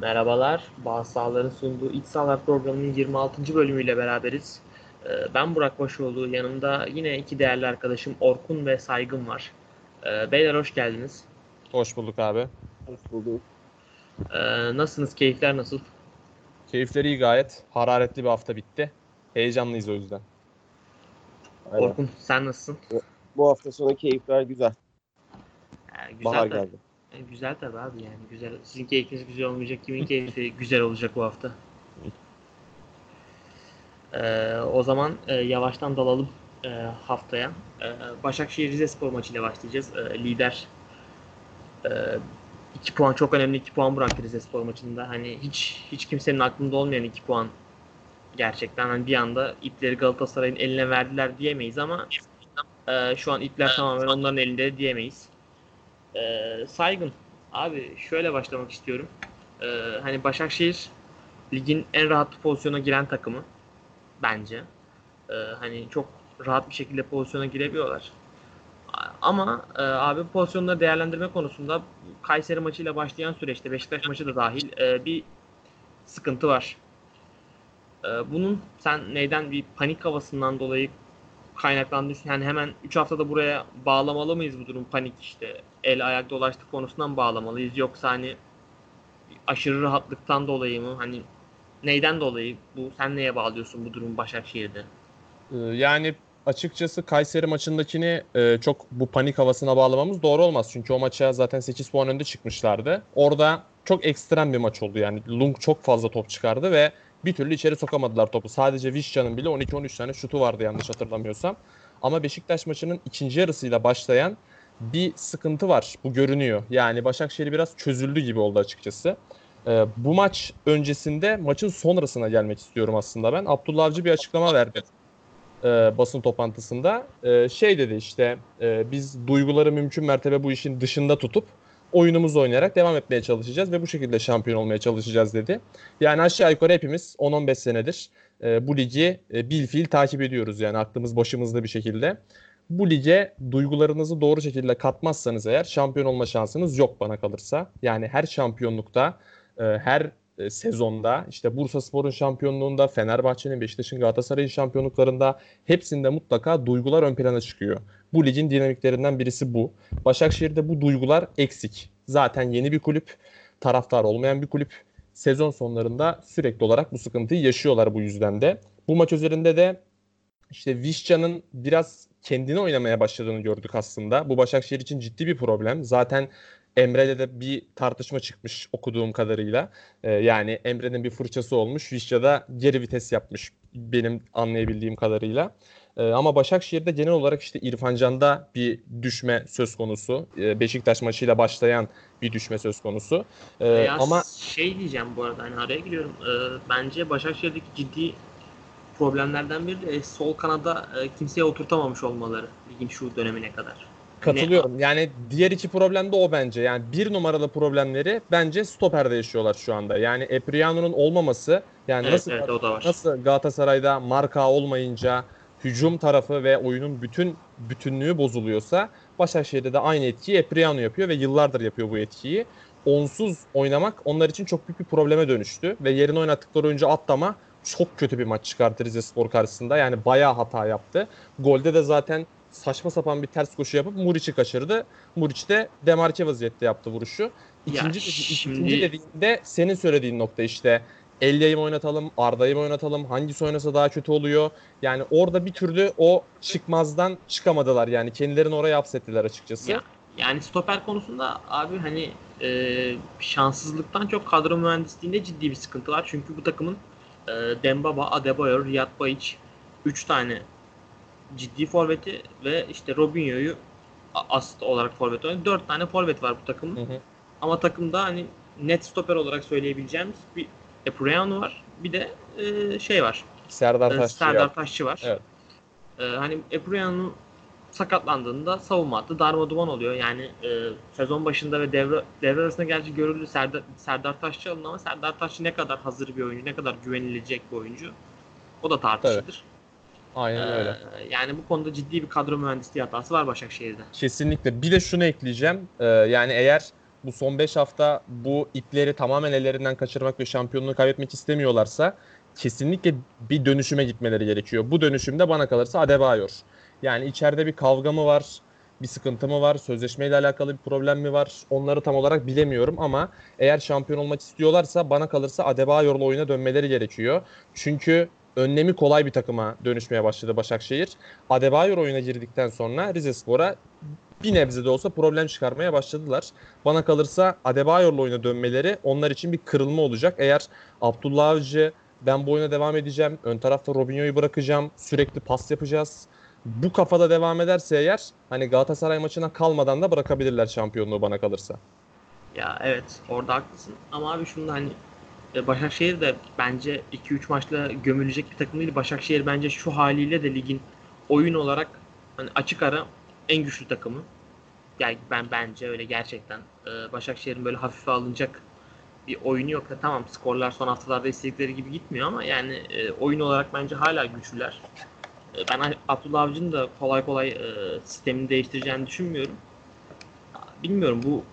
Merhabalar. Sahaların sunduğu İç Sahalar programının 26. bölümüyle beraberiz. Ee, Ben Burak Başoğlu. Yanımda yine iki değerli arkadaşım Orkun ve Saygın var. Ee, Beyler hoş geldiniz. Hoş bulduk abi. Hoş bulduk. Ee, Nasılsınız? Keyifler nasıl? Keyifleri iyi gayet. Hararetli bir hafta bitti. Heyecanlıyız o yüzden. Aynen. Orkun sen nasılsın? Bu hafta sonu keyifler güzel. Ee, güzel Bahar tabii. geldi. Ee, Güzel tabii abi yani. Güzel. Sizin keyfiniz güzel olmayacak. Kimin keyfi güzel olacak bu hafta? Ee, o zaman e, yavaştan dalalım e, haftaya. E, Başakşehir Rizespor maçıyla başlayacağız. E, lider 2 puan çok önemli 2 puan bıraktı Rizespor maçında. Hani hiç hiç kimsenin aklında olmayan 2 puan gerçekten hani bir anda ipleri Galatasaray'ın eline verdiler diyemeyiz ama e, şu an ipler tamamen onların elinde diyemeyiz. E, saygın abi şöyle başlamak istiyorum. E, hani Başakşehir ligin en rahat pozisyona giren takımı bence. E, hani çok rahat bir şekilde pozisyona girebiliyorlar. Ama e, abi pozisyonları değerlendirme konusunda Kayseri maçıyla başlayan süreçte Beşiktaş maçı da dahil e, bir sıkıntı var. E, bunun sen neyden bir panik havasından dolayı kaynaklandığını yani hemen 3 haftada buraya bağlamalı mıyız bu durum panik işte el ayak dolaştı konusundan bağlamalıyız yoksa hani aşırı rahatlıktan dolayı mı hani neyden dolayı bu sen neye bağlıyorsun bu durum Başakşehir'de? Ee, Yani açıkçası Kayseri maçındakini e, çok bu panik havasına bağlamamız doğru olmaz. Çünkü o maça zaten 8 puan önde çıkmışlardı. Orada çok ekstrem bir maç oldu yani. Lung çok fazla top çıkardı ve bir türlü içeri sokamadılar topu. Sadece Vişcan'ın bile 12-13 tane şutu vardı yanlış hatırlamıyorsam. Ama Beşiktaş maçının ikinci yarısıyla başlayan bir sıkıntı var. Bu görünüyor. Yani Başakşehir biraz çözüldü gibi oldu açıkçası. Ee, bu maç öncesinde maçın sonrasına gelmek istiyorum aslında ben. Abdullah Avcı bir açıklama verdi e, basın toplantısında. E, şey dedi işte e, biz duyguları mümkün mertebe bu işin dışında tutup oyunumuzu oynayarak devam etmeye çalışacağız ve bu şekilde şampiyon olmaya çalışacağız dedi. Yani aşağı yukarı hepimiz 10-15 senedir e, bu ligi e, bilfiil takip ediyoruz yani aklımız başımızda bir şekilde. Bu lige duygularınızı doğru şekilde katmazsanız eğer şampiyon olma şansınız yok bana kalırsa. Yani her şampiyonlukta, e, her e, sezonda işte Bursaspor'un şampiyonluğunda, Fenerbahçe'nin, Beşiktaş'ın, Galatasaray'ın şampiyonluklarında hepsinde mutlaka duygular ön plana çıkıyor. Bu ligin dinamiklerinden birisi bu. Başakşehir'de bu duygular eksik. Zaten yeni bir kulüp, taraftar olmayan bir kulüp. Sezon sonlarında sürekli olarak bu sıkıntıyı yaşıyorlar bu yüzden de. Bu maç üzerinde de işte Vişcan'ın biraz kendini oynamaya başladığını gördük aslında. Bu Başakşehir için ciddi bir problem. Zaten Emre'de de bir tartışma çıkmış okuduğum kadarıyla. Ee, yani Emre'nin bir fırçası olmuş. Vişça da geri vites yapmış benim anlayabildiğim kadarıyla. Ee, ama Başakşehir'de genel olarak işte İrfan Can'da bir düşme söz konusu. Ee, Beşiktaş maçıyla başlayan bir düşme söz konusu. Ee, Ya ama şey diyeceğim bu arada hani araya giriyorum. Ee, bence Başakşehir'deki ciddi problemlerden biri de sol kanada e, kimseye oturtamamış olmaları ligin şu dönemine kadar. Katılıyorum. Yani diğer iki problem de o bence. Yani bir numaralı problemleri bence stoperde yaşıyorlar şu anda. Yani Epriano'nun olmaması yani Evet, nasıl evet nasıl Galatasaray'da marka olmayınca hücum tarafı ve oyunun bütün bütünlüğü bozuluyorsa Başakşehir'de de aynı etkiyi Epriano yapıyor ve yıllardır yapıyor bu etkiyi. Onsuz oynamak onlar için çok büyük bir probleme dönüştü ve yerine oynattıkları oyuncu Atlama çok kötü bir maç çıkarttı Rizespor karşısında. Yani bayağı hata yaptı. Golde de zaten saçma sapan bir ters koşu yapıp Muriç'i kaçırdı. Muriç de demarke vaziyette yaptı vuruşu. İkinci, şimdi- ikinci dediğinde senin söylediğin nokta işte Elya'yı mı oynatalım, Arda'yı mı oynatalım, hangisi oynasa daha kötü oluyor. Yani orada bir türlü o çıkmazdan çıkamadılar yani kendilerini oraya hapsettiler açıkçası. Ya, yani stoper konusunda abi hani e, şanssızlıktan çok kadro mühendisliğinde ciddi bir sıkıntı var. Çünkü bu takımın e, Dembaba, Adebayor, Riyad Bayiç 3 tane ciddi forveti ve işte Robinho'yu asist olarak forvet oynuyor. 4 tane forvet var bu takımın. Hı hı. Ama takımda hani net stoper olarak söyleyebileceğimiz bir Epriano var. Bir de e, şey var. Serdar e, Taşçı Serdar. Taşçı var. Evet. E, hani Epriano sakatlandığında savunma hattı darma duman oluyor. Yani e, sezon başında ve devre, devre arasında gerçi görüldü Serdar, Serdar Taşçı alındı ama Serdar Taşçı ne kadar hazır bir oyuncu, ne kadar güvenilecek bir oyuncu o da tartışılır. Aynen öyle. E, yani bu konuda ciddi bir kadro mühendisliği hatası var Başakşehir'de. Kesinlikle. Bir de şunu ekleyeceğim. Ee, yani eğer bu son 5 hafta bu ipleri tamamen ellerinden kaçırmak ve şampiyonluğu kaybetmek istemiyorlarsa kesinlikle bir dönüşüme gitmeleri gerekiyor. Bu dönüşümde bana kalırsa Adebayor. Yani içeride bir kavga mı var, bir sıkıntı mı var, sözleşmeyle alakalı bir problem mi var onları tam olarak bilemiyorum ama eğer şampiyon olmak istiyorlarsa bana kalırsa Adebayor'la oyuna dönmeleri gerekiyor. Çünkü önlemi kolay bir takıma dönüşmeye başladı Başakşehir. Adebayor oyuna girdikten sonra Rizespor'a bir nebze de olsa problem çıkarmaya başladılar. Bana kalırsa Adebayor'la oyuna dönmeleri onlar için bir kırılma olacak. Eğer Abdullah Avcı ben bu oyuna devam edeceğim, ön tarafta Robinho'yu bırakacağım, sürekli pas yapacağız. Bu kafada devam ederse eğer hani Galatasaray maçına kalmadan da bırakabilirler şampiyonluğu bana kalırsa. Ya evet orada haklısın ama abi şunu hani e, Başakşehir de bence 2-3 maçla gömülecek bir takım değil. Başakşehir bence şu haliyle de ligin oyun olarak hani açık ara en güçlü takımı. Yani ben bence öyle gerçekten. Ee, Başakşehir'in böyle hafife alınacak bir oyunu yok. Tamam skorlar son haftalarda istedikleri gibi gitmiyor ama yani e, oyun olarak bence hala güçlüler. E, ben Abdullah Avcı'nın da kolay kolay e, sistemini değiştireceğini düşünmüyorum. Bilmiyorum bu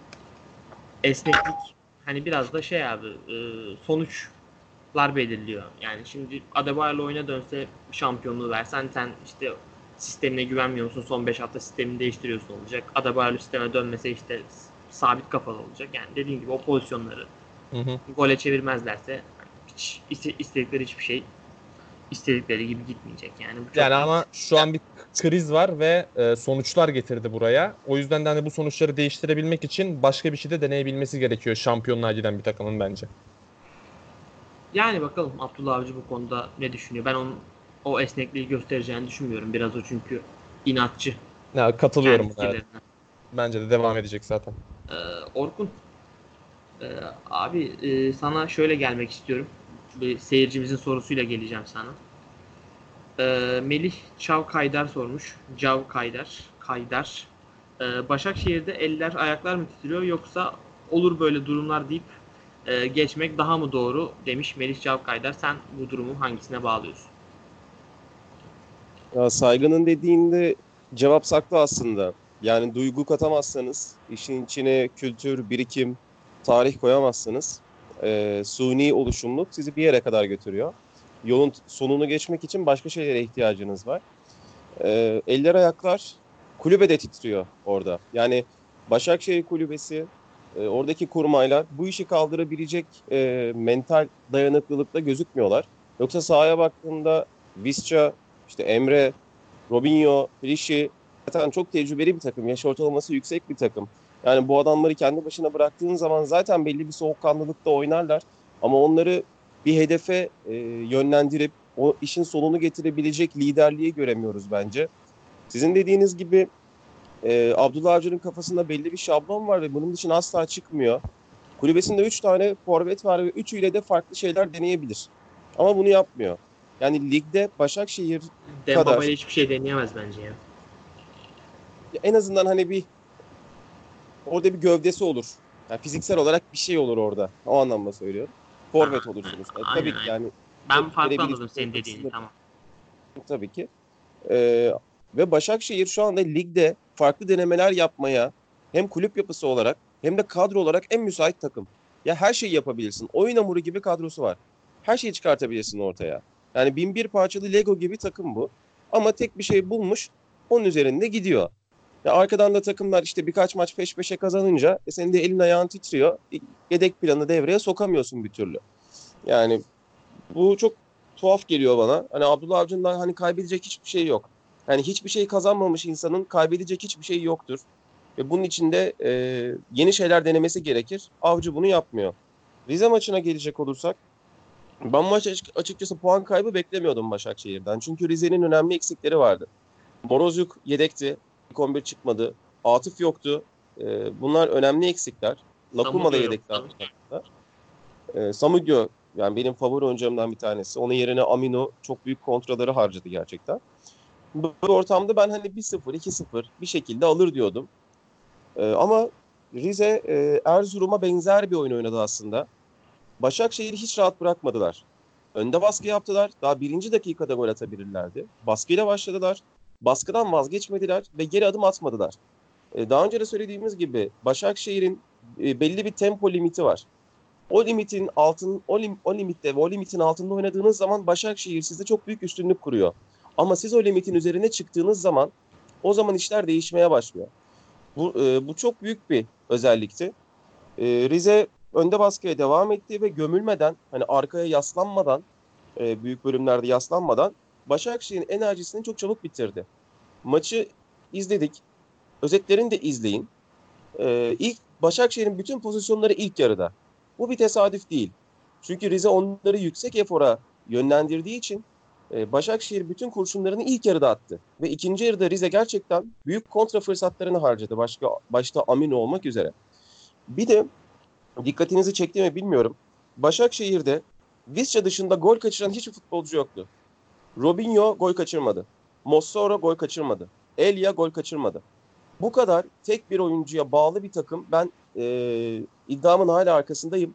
esneklik hani biraz da şey abi e, sonuçlar belirliyor. Yani şimdi Adebayor'la oyuna dönse şampiyonluğu versen sen işte sistemine güvenmiyor musun? Son 5 hafta sistemini değiştiriyorsun olacak. Adebayor'lu sisteme dönmese işte sabit kafalı olacak. Yani dediğim gibi o pozisyonları Hı hı. gole çevirmezlerse hiç iste- istedikleri hiçbir şey istedikleri gibi gitmeyecek. Yani bu çok Yani ama şu an bir kriz var ve e, sonuçlar getirdi buraya. O yüzden de hani bu sonuçları değiştirebilmek için başka bir şey de deneyebilmesi gerekiyor şampiyonluğa giden bir takımın bence. Yani bakalım Abdullah Avcı bu konuda ne düşünüyor? Ben onun o esnekliği göstereceğini düşünmüyorum. Biraz o çünkü inatçı. Ya, katılıyorum evet. Bence de devam edecek zaten. Ee, Orkun, ee, abi e, sana şöyle gelmek istiyorum. Bir seyircimizin sorusuyla geleceğim sana. Ee, Melih Çav Kaydar sormuş. Cav Kaydar. Kaydar. Ee, Başakşehir'de eller ayaklar mı titriyor yoksa olur böyle durumlar deyip e, geçmek daha mı doğru demiş Melih Cav Kaydar. Sen bu durumu hangisine bağlıyorsun? Ya saygının dediğinde cevap saklı aslında. Yani duygu katamazsanız, işin içine kültür, birikim, tarih koyamazsanız e, suni oluşumluk sizi bir yere kadar götürüyor. Yolun sonunu geçmek için başka şeylere ihtiyacınız var. E, eller ayaklar kulübe de titriyor orada. Yani Başakşehir kulübesi e, oradaki kurmaylar bu işi kaldırabilecek e, mental dayanıklılıkta gözükmüyorlar. Yoksa sahaya baktığında Visca, işte Emre, Robinho, Rişi zaten çok tecrübeli bir takım. Yaş ortalaması yüksek bir takım. Yani bu adamları kendi başına bıraktığın zaman zaten belli bir soğukkanlılıkta oynarlar. Ama onları bir hedefe e, yönlendirip o işin sonunu getirebilecek liderliği göremiyoruz bence. Sizin dediğiniz gibi e, Abdullah Avcı'nın kafasında belli bir şablon var ve bunun dışına asla çıkmıyor. Kulübesinde 3 tane forvet var ve üçüyle de farklı şeyler deneyebilir. Ama bunu yapmıyor. Yani ligde Başakşehir Dembaba Kadar. ile hiçbir şey deneyemez bence ya. en azından hani bir orada bir gövdesi olur. Yani fiziksel olarak bir şey olur orada. O anlamda söylüyorum. Forvet olursunuz. aynen, Tabii ki yani Ben farklı anladım senin dediğini tamam. tabii ki. Ee, ve Başakşehir şu anda ligde farklı denemeler yapmaya hem kulüp yapısı olarak hem de kadro olarak en müsait takım. Ya her şeyi yapabilirsin. Oyun hamuru gibi kadrosu var. Her şeyi çıkartabilirsin ortaya. Yani bin bir parçalı Lego gibi takım bu. Ama tek bir şey bulmuş, onun üzerinde gidiyor. Ya arkadan da takımlar işte birkaç maç peş peşe kazanınca e senin de elin ayağın titriyor. Yedek planı devreye sokamıyorsun bir türlü. Yani bu çok tuhaf geliyor bana. Hani Abdullah Avcı'ndan hani kaybedecek hiçbir şey yok. Yani hiçbir şey kazanmamış insanın kaybedecek hiçbir şey yoktur. Ve bunun içinde e, yeni şeyler denemesi gerekir. Avcı bunu yapmıyor. Rize maçına gelecek olursak ben maç açık- açıkçası puan kaybı beklemiyordum Başakşehir'den. Çünkü Rize'nin önemli eksikleri vardı. Morozuk yedekti. İlk 11 çıkmadı. Atıf yoktu. E, bunlar önemli eksikler. Lakuma da yoktu. E, Samugyo yani benim favori oyuncumdan bir tanesi. Onun yerine Amino çok büyük kontraları harcadı gerçekten. Bu ortamda ben hani 1-0, 2-0 bir şekilde alır diyordum. E, ama Rize e, Erzurum'a benzer bir oyun oynadı aslında. Başakşehir'i hiç rahat bırakmadılar. Önde baskı yaptılar. Daha birinci dakikada gol atabilirlerdi. Baskıyla başladılar. Baskıdan vazgeçmediler ve geri adım atmadılar. E, daha önce de söylediğimiz gibi Başakşehir'in e, belli bir tempo limiti var. O limitin altın o, lim, o limitte ve o limitin altında oynadığınız zaman Başakşehir size çok büyük üstünlük kuruyor. Ama siz o limitin üzerine çıktığınız zaman o zaman işler değişmeye başlıyor. Bu, e, bu çok büyük bir özellikti. E, Rize önde baskıya devam etti ve gömülmeden hani arkaya yaslanmadan e, büyük bölümlerde yaslanmadan Başakşehir'in enerjisini çok çabuk bitirdi. Maçı izledik. Özetlerini de izleyin. E, ilk Başakşehir'in bütün pozisyonları ilk yarıda. Bu bir tesadüf değil. Çünkü Rize onları yüksek efora yönlendirdiği için e, Başakşehir bütün kurşunlarını ilk yarıda attı. Ve ikinci yarıda Rize gerçekten büyük kontra fırsatlarını harcadı. Başka, başta Amin olmak üzere. Bir de dikkatinizi çekti mi bilmiyorum. Başakşehir'de Visca dışında gol kaçıran hiçbir futbolcu yoktu. Robinho gol kaçırmadı. Mossoro gol kaçırmadı. Elia gol kaçırmadı. Bu kadar tek bir oyuncuya bağlı bir takım ben e, iddiamın hala arkasındayım.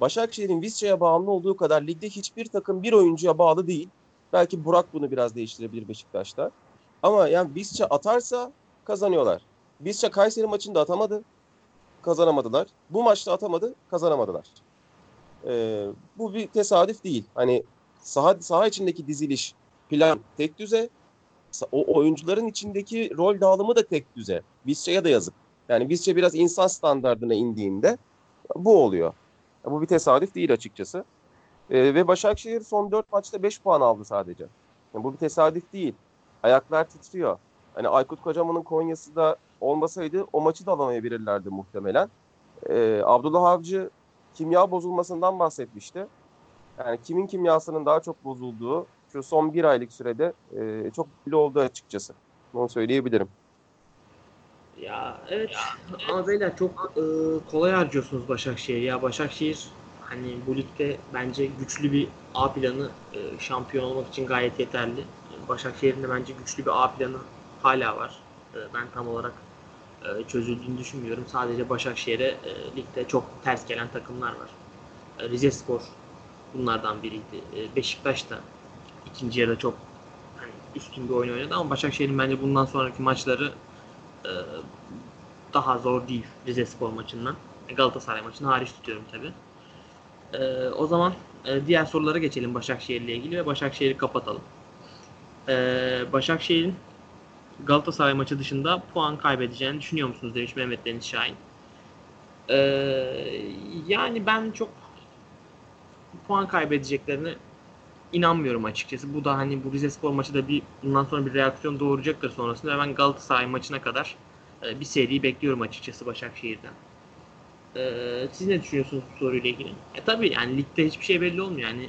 Başakşehir'in Visca'ya bağımlı olduğu kadar ligde hiçbir takım bir oyuncuya bağlı değil. Belki Burak bunu biraz değiştirebilir Beşiktaş'ta. Ama yani Visca atarsa kazanıyorlar. Visca Kayseri maçında atamadı. Kazanamadılar. Bu maçta atamadı. Kazanamadılar. Ee, bu bir tesadüf değil. Hani saha, saha içindeki diziliş, plan tek düze. O oyuncuların içindeki rol dağılımı da tek düze. Visca'ya da yazık. Yani Visca biraz insan standartına indiğinde bu oluyor. Bu bir tesadüf değil açıkçası. Ee, ve Başakşehir son 4 maçta 5 puan aldı sadece. Yani bu bir tesadüf değil. Ayaklar titriyor. Hani Aykut Kocaman'ın Konya'sı da olmasaydı o maçı da alamayabilirlerdi muhtemelen. Ee, Abdullah Avcı kimya bozulmasından bahsetmişti. Yani kimin kimyasının daha çok bozulduğu şu son bir aylık sürede e, çok belli oldu açıkçası. Onu söyleyebilirim. Ya evet ama beyler çok e, kolay harcıyorsunuz Başakşehir. Ya Başakşehir hani bu ligde bence güçlü bir A planı e, şampiyon olmak için gayet yeterli. Başakşehir'in de bence güçlü bir A planı hala var. E, ben tam olarak e, çözüldüğünü düşünmüyorum. Sadece Başakşehir'e e, ligde çok ters gelen takımlar var. E, Rize Spor bunlardan biriydi. E, Beşiktaş da ikinci yarıda çok hani, üstün bir oyun oynadı ama Başakşehir'in bence bundan sonraki maçları e, daha zor değil Rize Spor maçından. Galatasaray maçını hariç tutuyorum tabi. E, o zaman e, diğer sorulara geçelim Başakşehir ile ilgili ve Başakşehir'i kapatalım. E, Başakşehir'in Galatasaray maçı dışında puan kaybedeceğini düşünüyor musunuz demiş Mehmet Deniz Şahin. E, yani ben çok puan kaybedeceklerini inanmıyorum açıkçası. Bu da hani bu Rize Spor maçı da bir bundan sonra bir reaksiyon doğuracaktır sonrasında. Ben Galatasaray maçına kadar e, bir seri bekliyorum açıkçası Başakşehir'den. E, siz ne düşünüyorsunuz bu soruyla ilgili? E tabii yani ligde hiçbir şey belli olmuyor. Yani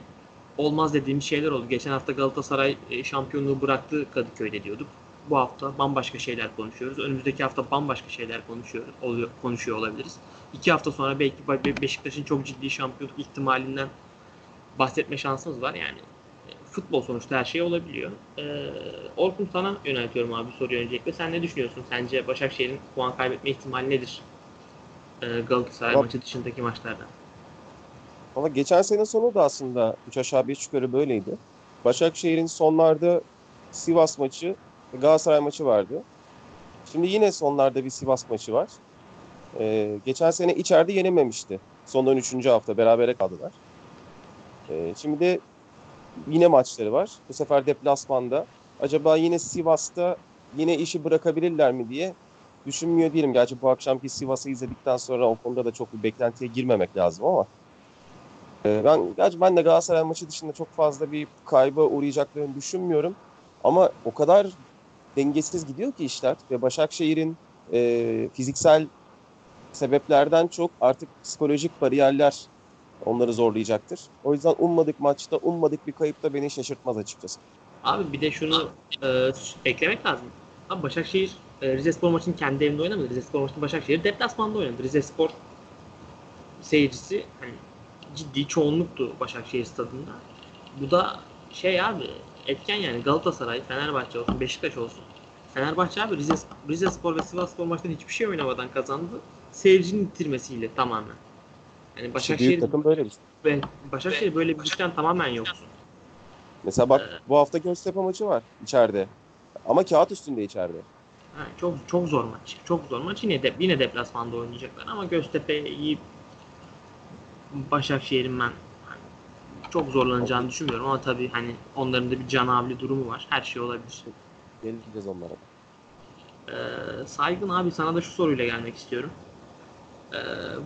olmaz dediğimiz şeyler oldu. Geçen hafta Galatasaray e, şampiyonluğu bıraktı Kadıköy'de diyorduk. Bu hafta bambaşka şeyler konuşuyoruz. Önümüzdeki hafta bambaşka şeyler konuşuyoruz, oluyor, konuşuyor olabiliriz. İki hafta sonra belki Beşiktaş'ın çok ciddi şampiyonluk ihtimalinden bahsetme şansımız var. Yani futbol sonuçta her şey olabiliyor. Ee, Orkun sana yöneltiyorum abi soruyu öncelikle. Sen ne düşünüyorsun? Sence Başakşehir'in puan kaybetme ihtimali nedir? Ee, Galatasaray Bak- maçı dışındaki maçlarda. Ama geçen sene sonu da aslında 3 aşağı 5 yukarı böyleydi. Başakşehir'in sonlarda Sivas maçı Galatasaray maçı vardı. Şimdi yine sonlarda bir Sivas maçı var. Ee, geçen sene içeride yenememişti. Son 13. hafta berabere kaldılar. Ee, şimdi de yine maçları var. Bu sefer deplasmanda. Acaba yine Sivas'ta yine işi bırakabilirler mi diye düşünmüyor değilim. Gerçi bu akşamki Sivas'ı izledikten sonra o konuda da çok bir beklentiye girmemek lazım ama ee, ben gerçi ben de Galatasaray maçı dışında çok fazla bir kayba uğrayacaklarını düşünmüyorum. Ama o kadar dengesiz gidiyor ki işler ve Başakşehir'in e, fiziksel sebeplerden çok artık psikolojik bariyerler onları zorlayacaktır. O yüzden ummadık maçta ummadık bir kayıp da beni şaşırtmaz açıkçası. Abi bir de şunu e, eklemek lazım. Abi Başakşehir e, Rize Spor maçını kendi evinde oynamadı. Rize Spor maçını Başakşehir deplasmanda oynadı. Rize Spor seyircisi hani ciddi çoğunluktu Başakşehir stadında. Bu da şey abi etken yani Galatasaray, Fenerbahçe olsun, Beşiktaş olsun. Fenerbahçe abi Rize, Rize Spor ve Sivas Spor maçlarında hiçbir şey oynamadan kazandı. Seyircinin itirmesiyle tamamen. Yani Başakşehir büyük takım böyle bir şey. ve Başakşehir böyle bir güçten tamamen yoksun. Mesela bak bu hafta Göztepe maçı var içeride. Ama kağıt üstünde içeride. Ha, çok çok zor maç. Çok zor maç. Yine de yine deplasmanda oynayacaklar ama Göztepe'yi Başakşehir'in ben çok zorlanacağını düşünmüyorum ama tabii hani onların da bir canavli durumu var. Her şey olabilir. Geleceğiz onlara. Ee, Saygın abi sana da şu soruyla gelmek istiyorum. Ee,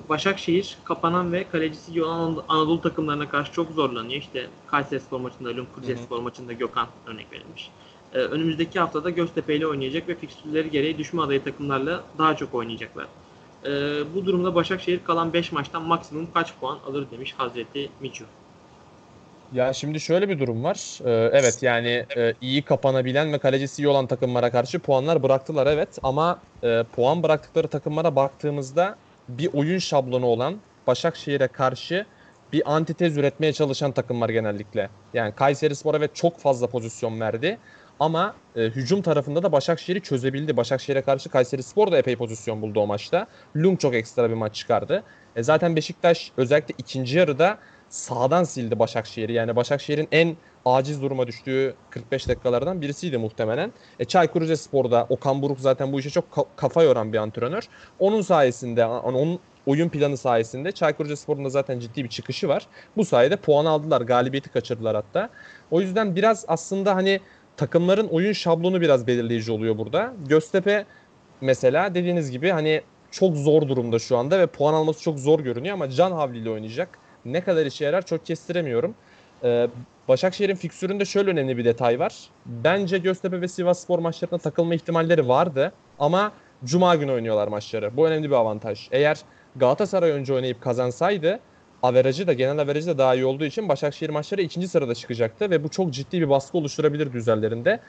Başakşehir kapanan ve kalecisi olan Anad- Anadolu takımlarına karşı çok zorlanıyor. İşte Kayseri Spor maçında, Lüm Hı hı. Spor maçında Gökhan örnek verilmiş. Ee, önümüzdeki haftada Göztepe ile oynayacak ve fikstürleri gereği düşme adayı takımlarla daha çok oynayacaklar. Ee, bu durumda Başakşehir kalan 5 maçtan maksimum kaç puan alır demiş Hazreti Miçu. Ya şimdi şöyle bir durum var. Ee, evet yani e, iyi kapanabilen ve kalecisi iyi olan takımlara karşı puanlar bıraktılar evet ama e, puan bıraktıkları takımlara baktığımızda bir oyun şablonu olan Başakşehir'e karşı bir antitez üretmeye çalışan takımlar genellikle. Yani Kayserispor evet çok fazla pozisyon verdi ama e, hücum tarafında da Başakşehir'i çözebildi. Başakşehir'e karşı Kayserispor da epey pozisyon buldu o maçta. Lung çok ekstra bir maç çıkardı. E, zaten Beşiktaş özellikle ikinci yarıda sağdan sildi Başakşehir'i. Yani Başakşehir'in en aciz duruma düştüğü 45 dakikalardan birisiydi muhtemelen. E, Çaykur Rizespor'da Okan Buruk zaten bu işe çok ka- kafa yoran bir antrenör. Onun sayesinde, onun oyun planı sayesinde Çaykur Rizespor'un da zaten ciddi bir çıkışı var. Bu sayede puan aldılar, galibiyeti kaçırdılar hatta. O yüzden biraz aslında hani takımların oyun şablonu biraz belirleyici oluyor burada. Göztepe mesela dediğiniz gibi hani çok zor durumda şu anda ve puan alması çok zor görünüyor ama can havliyle oynayacak. Ne kadar işe yarar çok kestiremiyorum. Ee, Başakşehir'in fiksüründe şöyle önemli bir detay var. Bence Göztepe ve Sivasspor maçlarına takılma ihtimalleri vardı ama Cuma günü oynuyorlar maçları. Bu önemli bir avantaj. Eğer Galatasaray önce oynayıp kazansaydı averajı da genel averajı da daha iyi olduğu için Başakşehir maçları ikinci sırada çıkacaktı ve bu çok ciddi bir baskı oluşturabilirdi üzerlerinde.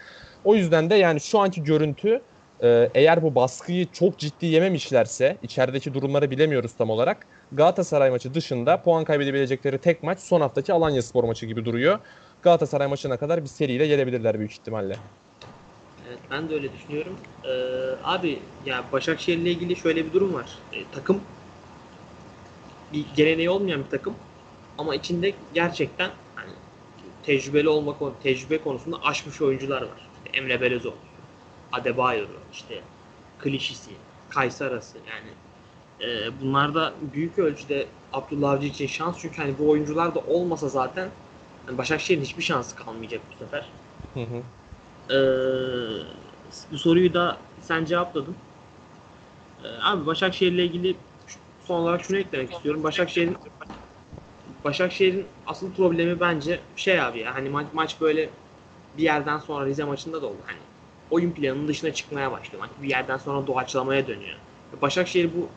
O yüzden de yani şu anki görüntü e, eğer bu baskıyı çok ciddi yememişlerse içerideki durumları bilemiyoruz tam olarak. Galatasaray maçı dışında puan kaybedebilecekleri tek maç son haftaki Alanya Spor maçı gibi duruyor. Galatasaray maçına kadar bir seriyle gelebilirler büyük ihtimalle. Evet ben de öyle düşünüyorum. Ee, abi ya Başakşehir ile ilgili şöyle bir durum var. Ee, takım bir geleneği olmayan bir takım ama içinde gerçekten hani tecrübeli olma tecrübe konusunda aşmış oyuncular var. İşte Emre Belezoğlu, Adebayor'u, işte Klişisi, Kaysarası yani e, bunlar da büyük ölçüde Abdullah Avcı için şans çünkü hani bu oyuncular da olmasa zaten hani Başakşehir'in hiçbir şansı kalmayacak bu sefer. Hı hı. Ee, bu soruyu da sen cevapladın. Ee, abi Başakşehir ile ilgili son olarak şunu eklemek istiyorum. Başakşehir'in Başakşehir'in asıl problemi bence şey abi ya hani maç, maç böyle bir yerden sonra Rize maçında da oldu hani oyun planının dışına çıkmaya başlıyor. Maç bir yerden sonra doğaçlamaya dönüyor. Başakşehir bu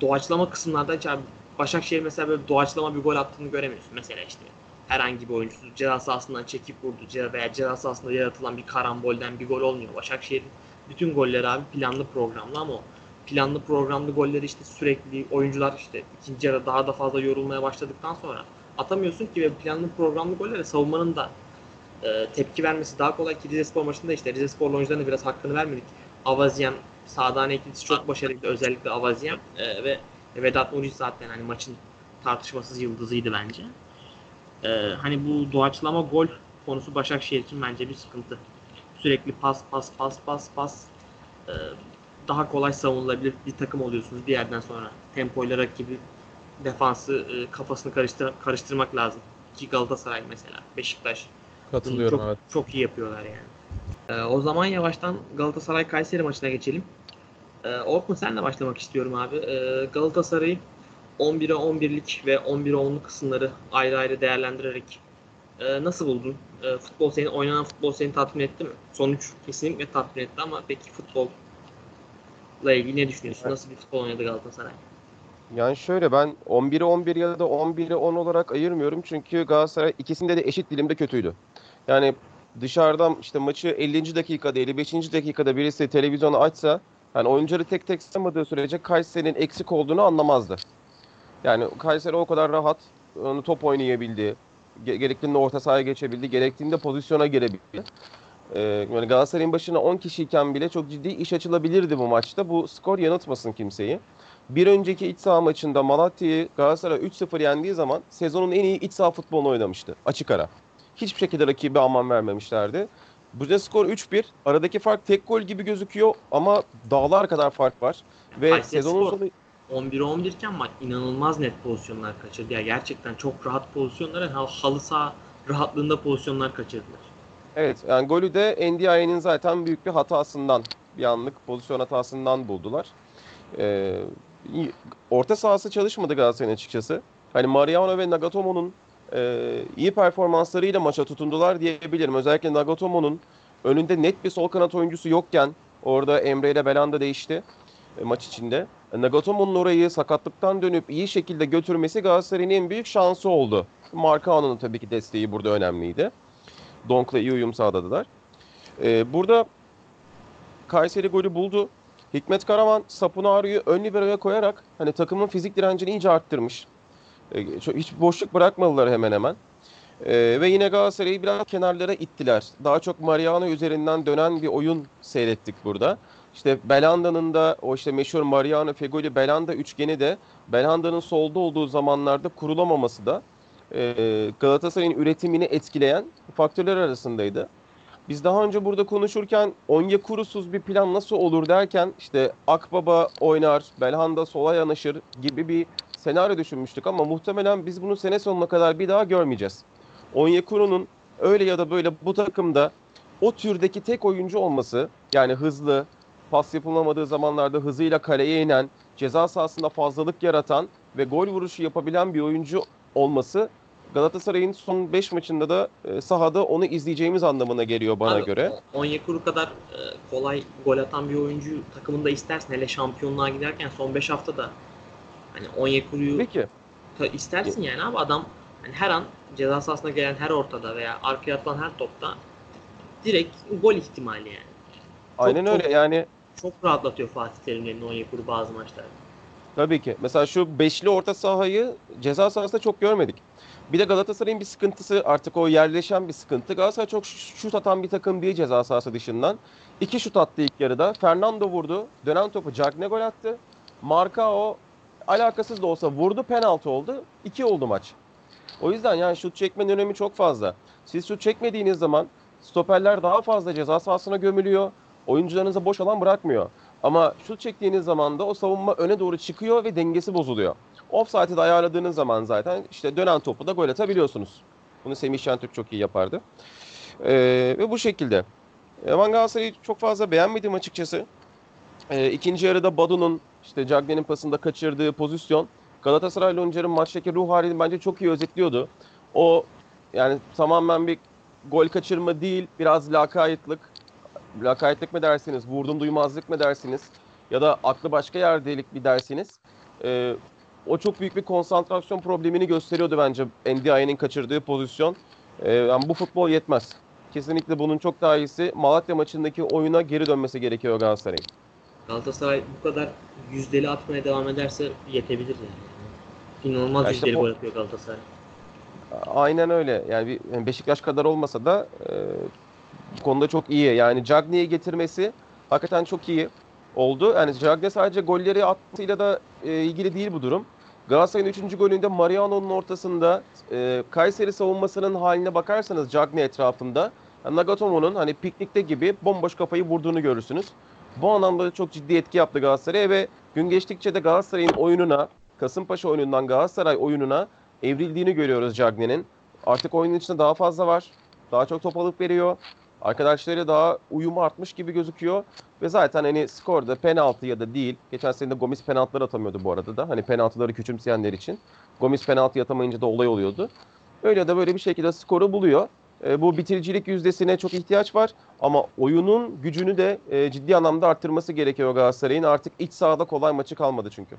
doğaçlama kısımlarda hiç abi Başakşehir mesela böyle doğaçlama bir gol attığını göremiyorsun. Mesela işte herhangi bir oyuncusu ceza sahasından çekip vurdu veya ceza sahasında yaratılan bir karambolden bir gol olmuyor. Başakşehir'in bütün golleri abi planlı programlı ama o planlı programlı golleri işte sürekli oyuncular işte ikinci yarı daha da fazla yorulmaya başladıktan sonra atamıyorsun ki ve planlı programlı golleri savunmanın da e, tepki vermesi daha kolay ki Rizespor maçında işte Rizesporlu oyuncularına biraz hakkını vermedik. Avaziem sağdan eklisi çok başarılıydı özellikle Avaziem e, ve Vedat Muriç zaten hani maçın tartışmasız yıldızıydı bence. Ee, hani bu doğaçlama gol konusu Başakşehir için bence bir sıkıntı. Sürekli pas pas pas pas pas Ee, daha kolay savunulabilir bir takım oluyorsunuz bir yerden sonra. Tempoyla rakibi defansı e, kafasını karıştır karıştırmak lazım. Ki Galatasaray mesela, Beşiktaş Katılıyorum çok, evet. çok iyi yapıyorlar yani. Ee, o zaman yavaştan Galatasaray Kayseri maçına geçelim. Ee, Orkun senle başlamak istiyorum abi. Ee, Galatasaray'ı 11'e 11'lik ve 11'e 10'luk kısımları ayrı ayrı değerlendirerek e, nasıl buldun? E, futbol seni oynanan futbol seni tatmin etti mi? Sonuç kesinlikle tatmin etti ama peki futbolla ilgili ne düşünüyorsun? Nasıl bir futbol oynadı Galatasaray? Yani şöyle ben 11'e 11 ya da 11'e 10 olarak ayırmıyorum. Çünkü Galatasaray ikisinde de eşit dilimde kötüydü. Yani dışarıdan işte maçı 50. dakikada 55. dakikada birisi televizyonu açsa yani oyuncuları tek tek saymadığı sürece Kayseri'nin eksik olduğunu anlamazdı. Yani Kayseri o kadar rahat onu top oynayabildi. Ge- gerektiğinde orta sahaya geçebildi. Gerektiğinde pozisyona girebildi. Ee, yani Galatasaray'ın başına 10 kişiyken bile çok ciddi iş açılabilirdi bu maçta. Bu skor yanıltmasın kimseyi. Bir önceki iç saha maçında Malatya'yı Galatasaray 3-0 yendiği zaman sezonun en iyi iç saha futbolunu oynamıştı. Açık ara. Hiçbir şekilde rakibe aman vermemişlerdi. Burada skor 3-1. Aradaki fark tek gol gibi gözüküyor ama dağlar kadar fark var. Ve Kayseri sezonun sonu 11'e 11 iken maç inanılmaz net pozisyonlar kaçırdı. Ya gerçekten çok rahat pozisyonlar, ha- halı saha rahatlığında pozisyonlar kaçırdılar. Evet yani golü de NDI'nin zaten büyük bir hatasından bir anlık pozisyon hatasından buldular. Ee, orta sahası çalışmadı Galatasaray'ın açıkçası. Hani Mariano ve Nagatomo'nun e, iyi performanslarıyla maça tutundular diyebilirim. Özellikle Nagatomo'nun önünde net bir sol kanat oyuncusu yokken orada Emre ile Belanda değişti e, maç içinde. Nagatomo'nun orayı sakatlıktan dönüp iyi şekilde götürmesi Galatasaray'ın en büyük şansı oldu. Marcao'nun tabii ki desteği burada önemliydi. Donk'la iyi uyum sağladılar. Ee, burada Kayseri golü buldu. Hikmet Karaman Sapunario'yu ön liberoya koyarak hani takımın fizik direncini iyice arttırmış. Çok- hiç boşluk bırakmadılar hemen hemen. Ee, ve yine Galatasaray'ı biraz kenarlara ittiler. Daha çok Mariano üzerinden dönen bir oyun seyrettik burada. İşte Belanda'nın da o işte meşhur Mariano Fegoli Belanda üçgeni de Belanda'nın solda olduğu zamanlarda kurulamaması da e, Galatasaray'ın üretimini etkileyen faktörler arasındaydı. Biz daha önce burada konuşurken Onyekuru'suz bir plan nasıl olur derken işte Akbaba oynar, Belhanda sola yanaşır gibi bir senaryo düşünmüştük ama muhtemelen biz bunu sene sonuna kadar bir daha görmeyeceğiz. Onyekuru'nun öyle ya da böyle bu takımda o türdeki tek oyuncu olması yani hızlı, pas yapılamadığı zamanlarda hızıyla kaleye inen, ceza sahasında fazlalık yaratan ve gol vuruşu yapabilen bir oyuncu olması Galatasaray'ın son 5 maçında da e, sahada onu izleyeceğimiz anlamına geliyor bana Abi, göre. Onyekuru kadar e, kolay gol atan bir oyuncu takımında istersin. Hele şampiyonluğa giderken son 5 haftada hani Onyekuru'yu Peki. ta- istersin yani abi adam hani her an ceza sahasına gelen her ortada veya arkaya atılan her topta direkt gol ihtimali yani. Aynen çok- öyle. Yani Çok rahatlatıyor Fatih Terim'in Onyekuru bazı maçlarda. tabii ki. Mesela şu beşli orta sahayı ceza sahasında çok görmedik. Bir de Galatasaray'ın bir sıkıntısı artık o yerleşen bir sıkıntı. Galatasaray çok şut atan bir takım değil ceza sahası dışından. İki şut attı ilk yarıda. Fernando vurdu. Dönen topu Cagne gol attı. Marcao alakasız da olsa vurdu. Penaltı oldu. İki oldu maç. O yüzden yani şut çekmenin önemi çok fazla. Siz şut çekmediğiniz zaman stoperler daha fazla ceza sahasına gömülüyor. Oyuncularınıza boş alan bırakmıyor. Ama şut çektiğiniz zaman da o savunma öne doğru çıkıyor ve dengesi bozuluyor. Offside'ı da ayarladığınız zaman zaten işte dönen topu da gol atabiliyorsunuz. Bunu Semih Şentürk çok iyi yapardı. Ee, ve bu şekilde. E, Ben Galatasaray'ı çok fazla beğenmedim açıkçası. Ee, ikinci yarıda Badu'nun işte Cagney'in pasında kaçırdığı pozisyon Galatasaray Loncar'ın maçtaki ruh halini bence çok iyi özetliyordu. O yani tamamen bir gol kaçırma değil, biraz lakaytlık. Lakaytlık mı dersiniz, vurdum duymazlık mı dersiniz ya da aklı başka yerdelik bir dersiniz. Ee, o çok büyük bir konsantrasyon problemini gösteriyordu bence NDI'nin kaçırdığı pozisyon. Ee, yani bu futbol yetmez. Kesinlikle bunun çok daha iyisi Malatya maçındaki oyuna geri dönmesi gerekiyor Galatasaray'ın. Galatasaray bu kadar yüzdeli atmaya devam ederse yetebilir yani. İnanılmaz Ya işte yüzdeli gol atıyor Galatasaray. Aynen öyle. Yani bir Beşiktaş kadar olmasa da e, bu konuda çok iyi. Yani Cagney'i getirmesi hakikaten çok iyi oldu. Yani Cagney sadece golleri attığıyla da e, ilgili değil bu durum. Galatasaray'ın 3. golünde Mariano'nun ortasında e, Kayseri savunmasının haline bakarsanız Cagney etrafında yani Nagatomo'nun hani piknikte gibi bomboş kafayı vurduğunu görürsünüz. Bu anlamda çok ciddi etki yaptı Galatasaray'a ve gün geçtikçe de Galatasaray'ın oyununa, Kasımpaşa oyunundan Galatasaray oyununa evrildiğini görüyoruz Cagney'in. Artık oyunun içinde daha fazla var. Daha çok top alıp veriyor. Arkadaşları daha uyumu artmış gibi gözüküyor. Ve zaten hani skorda penaltı ya da değil. Geçen sene de Gomis penaltılar atamıyordu bu arada da. Hani penaltıları küçümseyenler için. Gomis penaltı atamayınca da olay oluyordu. Öyle da böyle bir şekilde skoru buluyor. E, bu bitiricilik yüzdesine çok ihtiyaç var. Ama oyunun gücünü de e, ciddi anlamda arttırması gerekiyor Galatasaray'ın. Artık iç sahada kolay maçı kalmadı çünkü.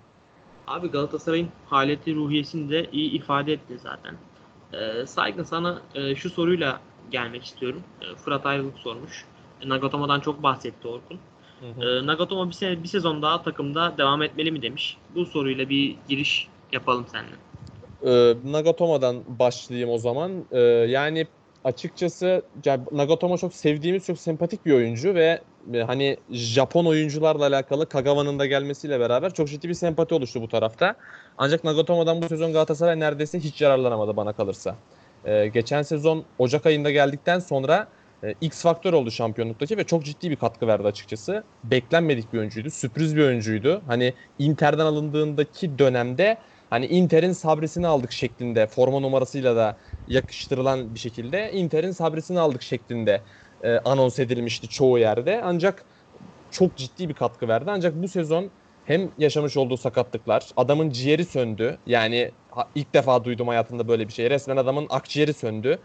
Abi Galatasaray'ın haleti ruhiyesini de iyi ifade etti zaten. Ee, Saygın sana e, şu soruyla gelmek istiyorum. E, Fırat Ayrılık sormuş. E, Nagatomo'dan çok bahsetti Orkun. E, Nagatomo bir, sene, bir sezon daha takımda devam etmeli mi demiş. Bu soruyla bir giriş yapalım seninle. Ee, Nagatomo'dan başlayayım o zaman. Ee, yani açıkçası Nagatomo çok sevdiğimiz, çok sempatik bir oyuncu ve e, hani Japon oyuncularla alakalı Kagawa'nın da gelmesiyle beraber çok ciddi bir sempati oluştu bu tarafta. Ancak Nagatomo'dan bu sezon Galatasaray neredeyse hiç yararlanamadı bana kalırsa. Ee, geçen sezon Ocak ayında geldikten sonra e, X faktör oldu şampiyonluktaki ve çok ciddi bir katkı verdi açıkçası. Beklenmedik bir oyuncuydu. Sürpriz bir oyuncuydu. Hani Inter'den alındığındaki dönemde hani Inter'in sabresini aldık şeklinde forma numarasıyla da yakıştırılan bir şekilde Inter'in sabresini aldık şeklinde e, anons edilmişti çoğu yerde. Ancak çok ciddi bir katkı verdi. Ancak bu sezon hem yaşamış olduğu sakatlıklar, adamın ciğeri söndü. Yani ilk defa duydum hayatımda böyle bir şey. Resmen adamın akciğeri söndü.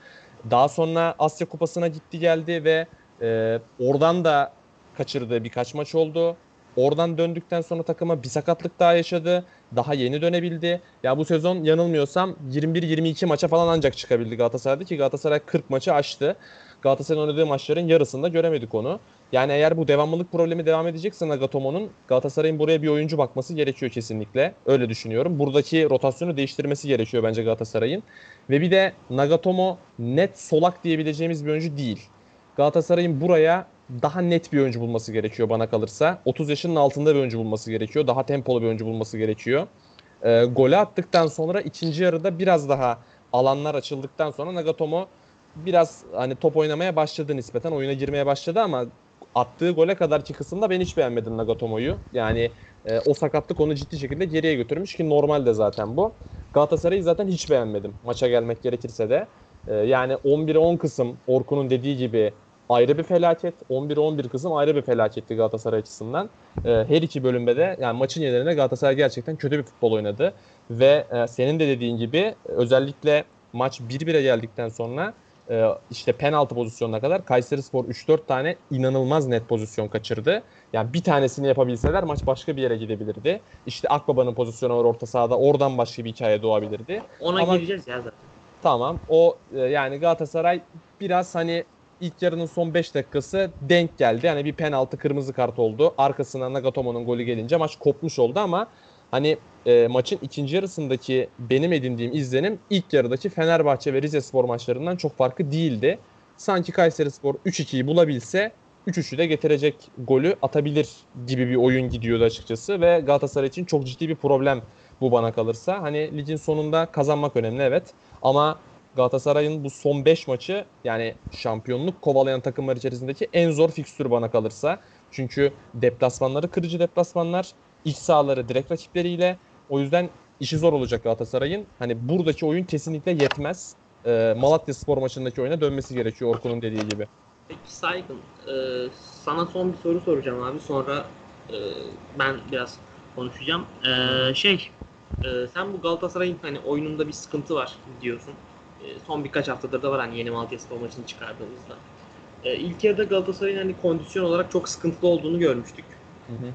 Daha sonra Asya Kupası'na gitti geldi ve e, oradan da kaçırdığı birkaç maç oldu. Oradan döndükten sonra takıma bir sakatlık daha yaşadı. Daha yeni dönebildi. Ya bu sezon yanılmıyorsam 21-22 maça falan ancak çıkabildi Galatasaray'da ki Galatasaray 40 maçı aştı. Galatasaray'ın oynadığı maçların yarısında göremedik onu. Yani eğer bu devamlılık problemi devam edecekse Nagatomo'nun Galatasaray'ın buraya bir oyuncu bakması gerekiyor kesinlikle. Öyle düşünüyorum. Buradaki rotasyonu değiştirmesi gerekiyor bence Galatasaray'ın. Ve bir de Nagatomo net solak diyebileceğimiz bir oyuncu değil. Galatasaray'ın buraya daha net bir oyuncu bulması gerekiyor bana kalırsa. 30 yaşının altında bir oyuncu bulması gerekiyor. Daha tempolu bir oyuncu bulması gerekiyor. E, golü attıktan sonra ikinci yarıda biraz daha alanlar açıldıktan sonra Nagatomo biraz hani top oynamaya başladı nispeten. Oyuna girmeye başladı ama attığı gole kadarki kısımda ben hiç beğenmedim Nagatomo'yu. Yani e, o sakatlık onu ciddi şekilde geriye götürmüş ki normalde zaten bu. Galatasaray'ı zaten hiç beğenmedim maça gelmek gerekirse de. E, yani 11'e 10 kısım Orkun'un dediği gibi ayrı bir felaket. 11'e 11 kısım ayrı bir felaketti Galatasaray açısından. E, her iki bölümde de yani maçın yerine Galatasaray gerçekten kötü bir futbol oynadı. Ve e, senin de dediğin gibi özellikle maç 1-1'e geldikten sonra e, işte penaltı pozisyonuna kadar Kayserispor 3-4 tane inanılmaz net pozisyon kaçırdı. Yani bir tanesini yapabilseler maç başka bir yere gidebilirdi. İşte Akbaba'nın pozisyonu var orta sahada. Oradan başka bir hikaye doğabilirdi. Ona Ama- gireceğiz ya zaten. Tamam. O e, yani Galatasaray biraz hani ilk yarının son 5 dakikası denk geldi. Yani bir penaltı kırmızı kart oldu. Arkasından Nagatomo'nun golü gelince maç kopmuş oldu ama hani e, maçın ikinci yarısındaki benim edindiğim izlenim ilk yarıdaki Fenerbahçe ve Rizespor maçlarından çok farkı değildi. Sanki Kayserispor 3-2'yi bulabilse 3-3'ü de getirecek golü atabilir gibi bir oyun gidiyordu açıkçası ve Galatasaray için çok ciddi bir problem bu bana kalırsa. Hani ligin sonunda kazanmak önemli evet ama Galatasaray'ın bu son 5 maçı yani şampiyonluk kovalayan takımlar içerisindeki en zor fikstür bana kalırsa. Çünkü deplasmanları kırıcı deplasmanlar, iç sahaları direkt rakipleriyle. O yüzden işi zor olacak Galatasaray'ın. Hani buradaki oyun kesinlikle yetmez. Ee, Malatya Spor maçındaki oyuna dönmesi gerekiyor Orkun'un dediği gibi. Peki Saygın, e, sana son bir soru soracağım abi. Sonra e, ben biraz konuşacağım. E, şey, e, sen bu Galatasaray'ın hani oyununda bir sıkıntı var diyorsun. E, son birkaç haftadır da var hani yeni Malatyaspor maçını çıkardığımızda. E, ilk yarıda Galatasaray'ın hani kondisyon olarak çok sıkıntılı olduğunu görmüştük.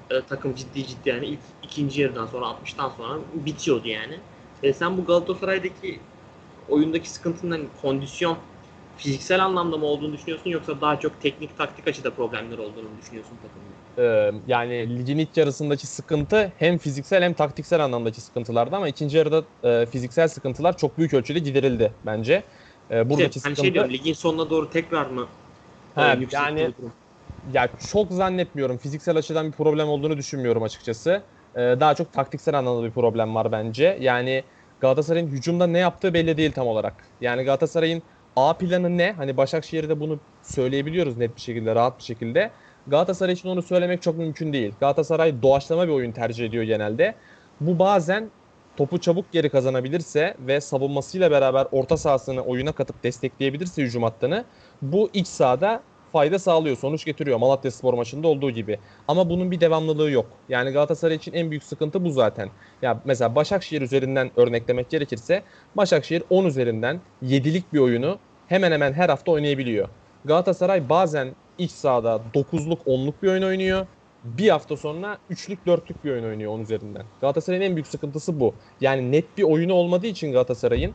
E, takım ciddi ciddi yani ilk ikinci yarıdan sonra 60'tan sonra bitiyordu yani. E, sen bu Galatasaray'daki oyundaki sıkıntının hani kondisyon fiziksel anlamda mı olduğunu düşünüyorsun yoksa daha çok teknik taktik açıda problemler olduğunu mu düşünüyorsun takımda? Ee, yani ligin ilk yarısındaki sıkıntı hem fiziksel hem taktiksel anlamdaki sıkıntılardı ama ikinci yarıda e, fiziksel sıkıntılar çok büyük ölçüde giderildi bence. Ee, buradaki İşte, hani sıkıntı şey diyorum ligin sonuna doğru tekrar mı Ha, e, yükseltti yani- ya çok zannetmiyorum. Fiziksel açıdan bir problem olduğunu düşünmüyorum açıkçası. Ee, daha çok taktiksel anlamda bir problem var bence. Yani Galatasaray'ın hücumda ne yaptığı belli değil tam olarak. Yani Galatasaray'ın A planı ne? Hani Başakşehir'de bunu söyleyebiliyoruz net bir şekilde, rahat bir şekilde. Galatasaray için onu söylemek çok mümkün değil. Galatasaray doğaçlama bir oyun tercih ediyor genelde. Bu bazen topu çabuk geri kazanabilirse ve savunmasıyla beraber orta sahasını oyuna katıp destekleyebilirse hücum hattını bu iç sahada fayda sağlıyor, sonuç getiriyor Malatya Spor maçında olduğu gibi. Ama bunun bir devamlılığı yok. Yani Galatasaray için en büyük sıkıntı bu zaten. Ya mesela Başakşehir üzerinden örneklemek gerekirse Başakşehir 10 üzerinden 7'lik bir oyunu hemen hemen her hafta oynayabiliyor. Galatasaray bazen iç sahada 9'luk 10'luk bir oyun oynuyor. Bir hafta sonra 3'lük 4'lük bir oyun oynuyor 10 üzerinden. Galatasaray'ın en büyük sıkıntısı bu. Yani net bir oyunu olmadığı için Galatasaray'ın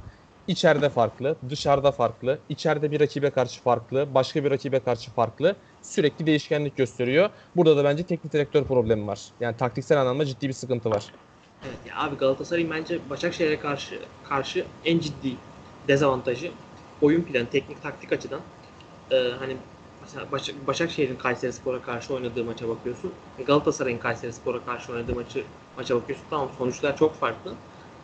İçeride farklı, dışarıda farklı, içeride bir rakibe karşı farklı, başka bir rakibe karşı farklı. Sürekli değişkenlik gösteriyor. Burada da bence teknik direktör problemi var. Yani taktiksel anlamda ciddi bir sıkıntı var. Evet ya abi Galatasaray'ın bence Başakşehir'e karşı karşı en ciddi dezavantajı oyun planı, teknik taktik açıdan. Ee, hani Baş- Başakşehir'in Kayserispor'a karşı oynadığı maça bakıyorsun. Galatasaray'ın Kayserispor'a karşı oynadığı maçı maça bakıyorsun. Tamam sonuçlar çok farklı.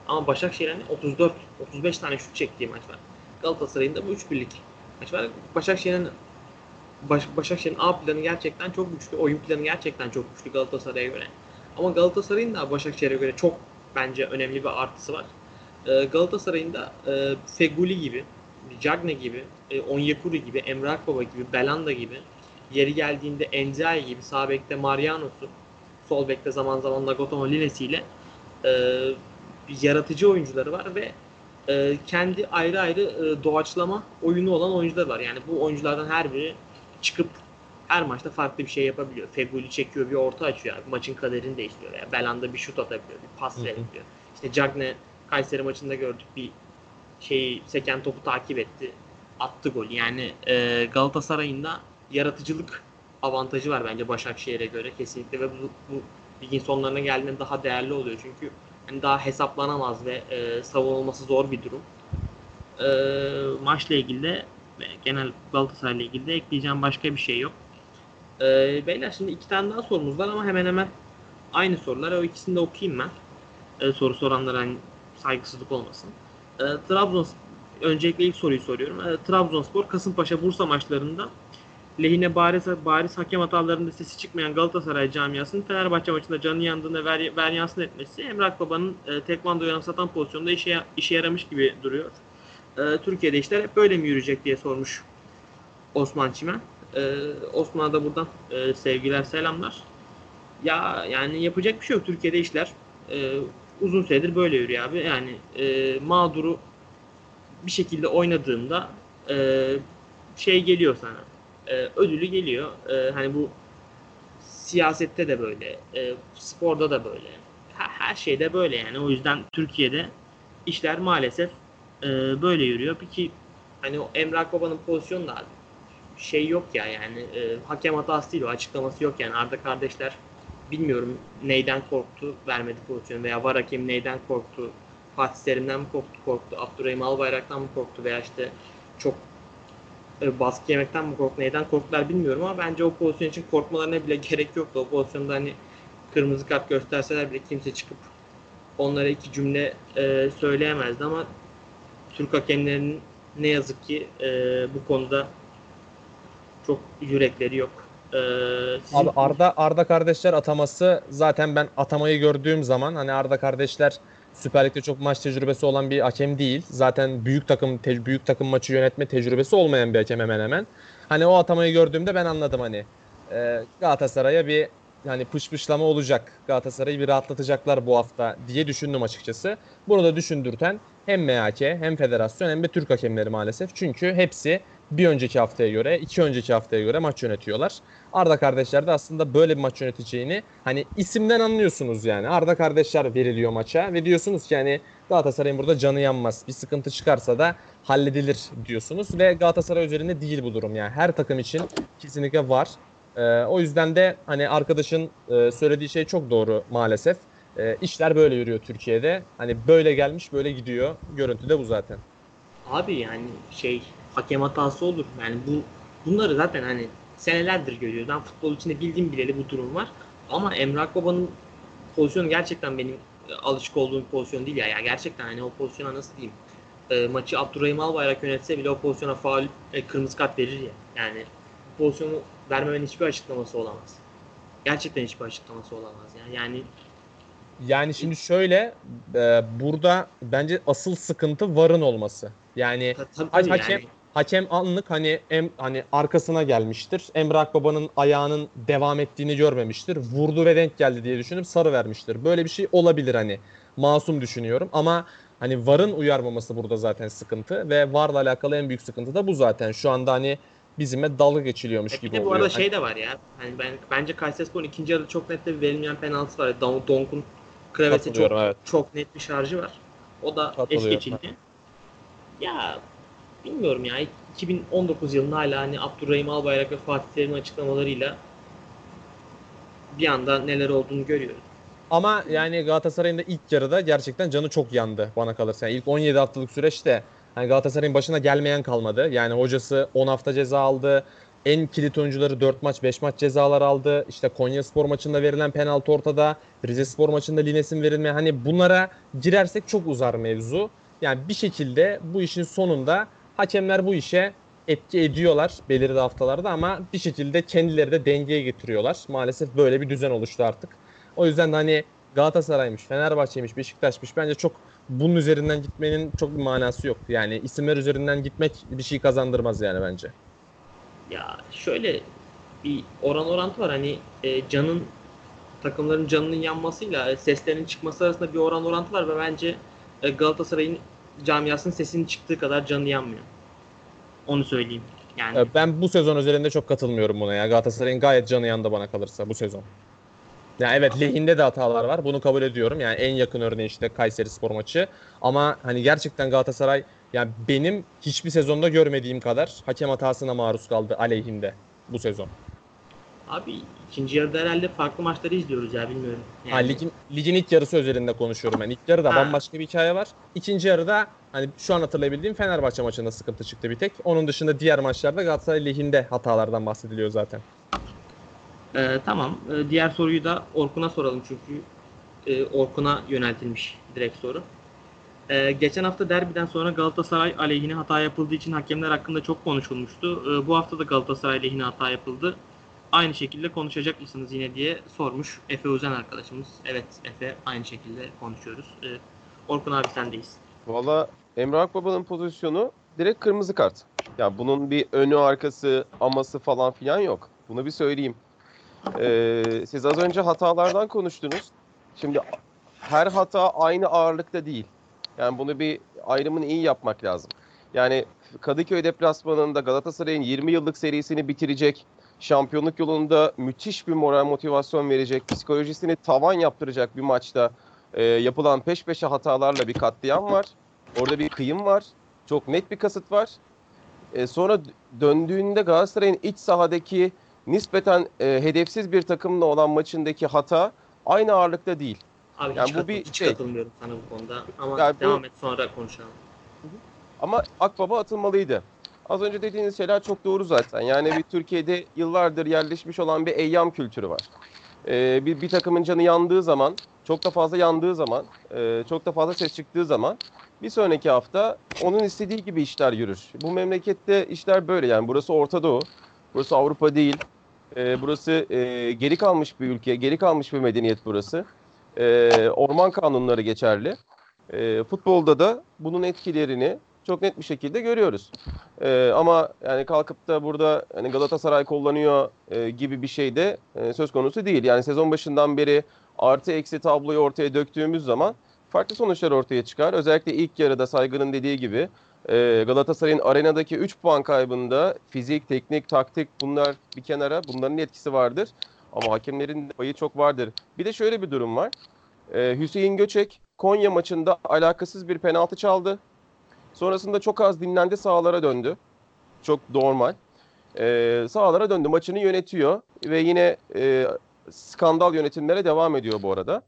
Ama Başakşehir'in 34 35 tane şut çektiği maç var. Galatasaray'ın da bu 3 birlik maç var. Başakşehir'in Baş, Başakşehir'in A planı gerçekten çok güçlü. Oyun planı gerçekten çok güçlü Galatasaray'a göre. Ama Galatasaray'ın da Başakşehir'e göre çok bence önemli bir artısı var. Ee, Galatasaray'ın da e, Feguli gibi, Cagne gibi, e, Onyekuru gibi, Emre Akbaba gibi, Belanda gibi, yeri geldiğinde Enzai gibi, sağ bekte Marianos'u, sol bekte zaman zaman Nagatomo Linesi ile e, yaratıcı oyuncuları var ve e, kendi ayrı ayrı e, doğaçlama oyunu olan oyuncular var. Yani bu oyunculardan her biri çıkıp her maçta farklı bir şey yapabiliyor. Feguli çekiyor bir orta açıyor. abi. Maçın kaderini değiştiriyor. Yani Belanda bir şut atabiliyor. Bir pas verebiliyor. İşte Cagne Kayseri maçında gördük bir şeyi seken topu takip etti. Attı gol. Yani e, Galatasaray'ın da yaratıcılık avantajı var bence Başakşehir'e göre kesinlikle ve bu, bu ligin sonlarına geldiğinde daha değerli oluyor. Çünkü hani daha hesaplanamaz ve e, savunulması zor bir durum. E, maçla ilgili de ve genel Galatasaray'la ilgili de ekleyeceğim başka bir şey yok. E, beyler şimdi iki tane daha sorumuz var ama hemen hemen aynı sorular. O ikisini de okuyayım ben. E, soru soranlara hani saygısızlık olmasın. E, Trabzon öncelikle ilk soruyu soruyorum. E, Trabzonspor Kasımpaşa Bursa maçlarında lehine bariz, bariz hakem hatalarında sesi çıkmayan Galatasaray camiasının Fenerbahçe maçında canı yandığında ver, ver yansın etmesi Emrah Baba'nın e, tekvando yansıtan pozisyonda işe, işe yaramış gibi duruyor. E, Türkiye'de işler hep böyle mi yürüyecek diye sormuş Osman Çimen. E, Osman'a da buradan e, sevgiler selamlar. Ya yani yapacak bir şey yok. Türkiye'de işler e, uzun süredir böyle yürüyor abi. Yani e, mağduru bir şekilde oynadığında e, şey geliyor sana. E, ödülü geliyor. E, hani bu siyasette de böyle, e, sporda da böyle. Her, her şeyde böyle yani. O yüzden Türkiye'de işler maalesef e, böyle yürüyor. Peki hani o Emrah Baba'nın pozisyonu da şey yok ya yani e, hakem hatası değil o açıklaması yok yani Arda kardeşler bilmiyorum neyden korktu vermedi pozisyonu veya var hakem neyden korktu Fatih Terim'den mi korktu, korktu Abdurrahim Albayrak'tan mı korktu veya işte çok e, baskı yemekten mi korktu neyden korktular bilmiyorum ama bence o pozisyon için korkmalarına bile gerek yoktu. O pozisyonda hani kırmızı kart gösterseler bile kimse çıkıp onlara iki cümle e, söyleyemezdi ama Türk hakemlerinin ne yazık ki e, bu konuda çok yürekleri yok. E, sizin- Abi Arda Arda kardeşler ataması zaten ben atamayı gördüğüm zaman hani Arda kardeşler Süper Lig'de çok maç tecrübesi olan bir hakem değil. Zaten büyük takım te- büyük takım maçı yönetme tecrübesi olmayan bir hakem hemen hemen. Hani o atamayı gördüğümde ben anladım hani e, Galatasaray'a bir hani pışpışlama olacak. Galatasaray'ı bir rahatlatacaklar bu hafta diye düşündüm açıkçası. Bunu da düşündürten hem MHK hem federasyon hem de Türk hakemleri maalesef. Çünkü hepsi bir önceki haftaya göre, iki önceki haftaya göre maç yönetiyorlar. Arda kardeşler de aslında böyle bir maç yöneteceğini hani isimden anlıyorsunuz yani. Arda kardeşler veriliyor maça ve diyorsunuz ki hani Galatasaray'ın burada canı yanmaz. Bir sıkıntı çıkarsa da halledilir diyorsunuz ve Galatasaray üzerinde değil bu durum yani. Her takım için kesinlikle var. Ee, o yüzden de hani arkadaşın e, söylediği şey çok doğru maalesef. Ee, işler böyle yürüyor Türkiye'de. Hani böyle gelmiş böyle gidiyor. Görüntü de bu zaten. Abi yani şey hakem hatası olur. Yani bu bunları zaten hani senelerdir görüyoruz. Ben futbol içinde bildiğim bileli bu durum var. Ama Emrah Baba'nın pozisyonu gerçekten benim e, alışık olduğum bir pozisyon değil ya. Yani gerçekten hani o pozisyona nasıl diyeyim? E, maçı Abdurrahim Albayrak yönetse bile o pozisyona faul e, kırmızı kart verir ya. Yani bu pozisyonu vermemenin hiçbir açıklaması olamaz. Gerçekten hiçbir açıklaması olamaz yani. Yani Yani şimdi şöyle e, burada bence asıl sıkıntı varın olması. Yani ta- tabii, Hakem- tabii yani. Hakem anlık hani em, hani arkasına gelmiştir. Emre Akbaba'nın ayağının devam ettiğini görmemiştir. Vurdu ve denk geldi diye düşünüp sarı vermiştir. Böyle bir şey olabilir hani. Masum düşünüyorum ama hani VAR'ın uyarmaması burada zaten sıkıntı ve VAR'la alakalı en büyük sıkıntı da bu zaten. Şu anda hani bizimle dalga geçiliyormuş E bir gibi de bu oluyor. arada Hani- şey de var ya. Hani ben bence Kayserispor'un ikinci yarıda çok net bir verilmeyen penaltısı var. Don, Donk'un Kravets'e çok evet. çok net bir şarjı var. O da es geçildi. Ya bilmiyorum ya 2019 yılında hala hani Abdurrahim Albayrak ve Fatih Terim'in açıklamalarıyla bir anda neler olduğunu görüyoruz. Ama yani Galatasaray'ın da ilk yarıda gerçekten canı çok yandı bana kalırsa. Yani ilk 17 haftalık süreçte hani Galatasaray'ın başına gelmeyen kalmadı. Yani hocası 10 hafta ceza aldı. En kilit oyuncuları 4 maç 5 maç cezalar aldı. İşte Konya Spor maçında verilen penaltı ortada. Rize Spor maçında Lines'in verilme. Hani bunlara girersek çok uzar mevzu. Yani bir şekilde bu işin sonunda hakemler bu işe etki ediyorlar belirli haftalarda ama bir şekilde kendileri de dengeye getiriyorlar. Maalesef böyle bir düzen oluştu artık. O yüzden de hani Galatasaray'mış, Fenerbahçe'ymiş, Beşiktaş'mış bence çok bunun üzerinden gitmenin çok bir manası yok. Yani isimler üzerinden gitmek bir şey kazandırmaz yani bence. Ya şöyle bir oran orantı var. Hani e, canın takımların canının yanmasıyla e, seslerinin çıkması arasında bir oran orantı var ve bence e, Galatasaray'ın camiasının sesinin çıktığı kadar canı yanmıyor. Onu söyleyeyim. Yani Ben bu sezon üzerinde çok katılmıyorum buna ya. Galatasaray'ın gayet canı yandı bana kalırsa bu sezon. Yani evet lehinde de hatalar var. Bunu kabul ediyorum. Yani en yakın örneği işte Kayseri Spor maçı. Ama hani gerçekten Galatasaray yani benim hiçbir sezonda görmediğim kadar hakem hatasına maruz kaldı aleyhinde bu sezon. Abi ikinci yarıda herhalde farklı maçları izliyoruz ya bilmiyorum. Ha, ligin, ligin ilk yarısı üzerinde konuşuyorum ben. İlk yarıda Ha. bambaşka bir hikaye var. İkinci yarıda hani şu an hatırlayabildiğim Fenerbahçe maçında sıkıntı çıktı bir tek. Onun dışında diğer maçlarda Galatasaray lehinde hatalardan bahsediliyor zaten. Ee, tamam. Ee, diğer soruyu da Orkun'a soralım çünkü e, Orkun'a yöneltilmiş direkt soru. Ee, geçen hafta derbiden sonra Galatasaray aleyhine hata yapıldığı için hakemler hakkında çok konuşulmuştu. Ee, bu hafta da Galatasaray aleyhine hata yapıldı. Aynı şekilde konuşacak mısınız yine diye sormuş Efe Özen arkadaşımız. Evet Efe aynı şekilde konuşuyoruz. Ee, Orkun abi sendeyiz. Valla Emre Akbaba'nın pozisyonu direkt kırmızı kart. Ya bunun bir önü arkası aması falan filan yok. Bunu bir söyleyeyim. Ee, siz az önce hatalardan konuştunuz. Şimdi her hata aynı ağırlıkta değil. Yani bunu bir ayrımını iyi yapmak lazım. Yani Kadıköy deplasmanında Galatasaray'ın 20 yıllık serisini bitirecek, şampiyonluk yolunda müthiş bir moral motivasyon verecek, psikolojisini tavan yaptıracak bir maçta e, yapılan peş peşe hatalarla bir katliam var. Orada bir kıyım var. Çok net bir kasıt var. E, sonra döndüğünde Galatasaray'ın iç sahadaki nispeten e, hedefsiz bir takımla olan maçındaki hata aynı ağırlıkta değil. Abi Yani hiç, bu katıl- bir hiç şey. katılmıyorum sana bu konuda. Ama Yani bu- devam et sonra konuşalım. Ama Akbaba atılmalıydı. Az önce dediğiniz şeyler çok doğru zaten. Yani bir Türkiye'de yıllardır yerleşmiş olan bir eyyam kültürü var. Ee, bir, bir takımın canı yandığı zaman, çok da fazla yandığı zaman, e, çok da fazla ses çıktığı zaman bir sonraki hafta onun istediği gibi işler yürür. Bu memlekette işler böyle yani burası Orta Doğu, burası Avrupa değil. Ee, burası e, geri kalmış bir ülke, geri kalmış bir medeniyet burası. Ee, orman kanunları geçerli. Ee, futbolda da bunun etkilerini çok net bir şekilde görüyoruz. Ee, ama yani kalkıp da burada hani Galatasaray kullanıyor e, gibi bir şey de e, söz konusu değil. Yani sezon başından beri artı eksi tabloyu ortaya döktüğümüz zaman farklı sonuçlar ortaya çıkar. Özellikle ilk yarıda Saygı'nın dediği gibi e, Galatasaray'ın arenadaki 3 puan kaybında fizik, teknik, taktik bunlar bir kenara bunların etkisi vardır. Ama hakemlerin payı çok vardır. Bir de şöyle bir durum var. Ee, Hüseyin Göçek Konya maçında alakasız bir penaltı çaldı. Sonrasında çok az dinlendi sahalara döndü. Çok normal. Ee, sahalara döndü maçını yönetiyor ve yine e, skandal yönetimlere devam ediyor bu arada.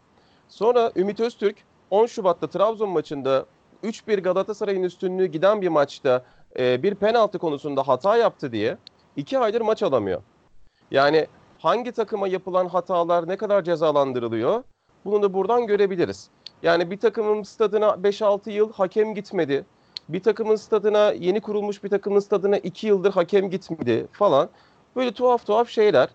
Sonra Ümit Öztürk 10 Şubat'ta Trabzon maçında 3-1 Galatasaray'ın üstünlüğü giden bir maçta e, bir penaltı konusunda hata yaptı diye 2 aydır maç alamıyor. Yani hangi takıma yapılan hatalar ne kadar cezalandırılıyor? Bunu da buradan görebiliriz. Yani bir takımın stadına 5-6 yıl hakem gitmedi. Bir takımın stadına yeni kurulmuş bir takımın stadına 2 yıldır hakem gitmedi falan. Böyle tuhaf tuhaf şeyler.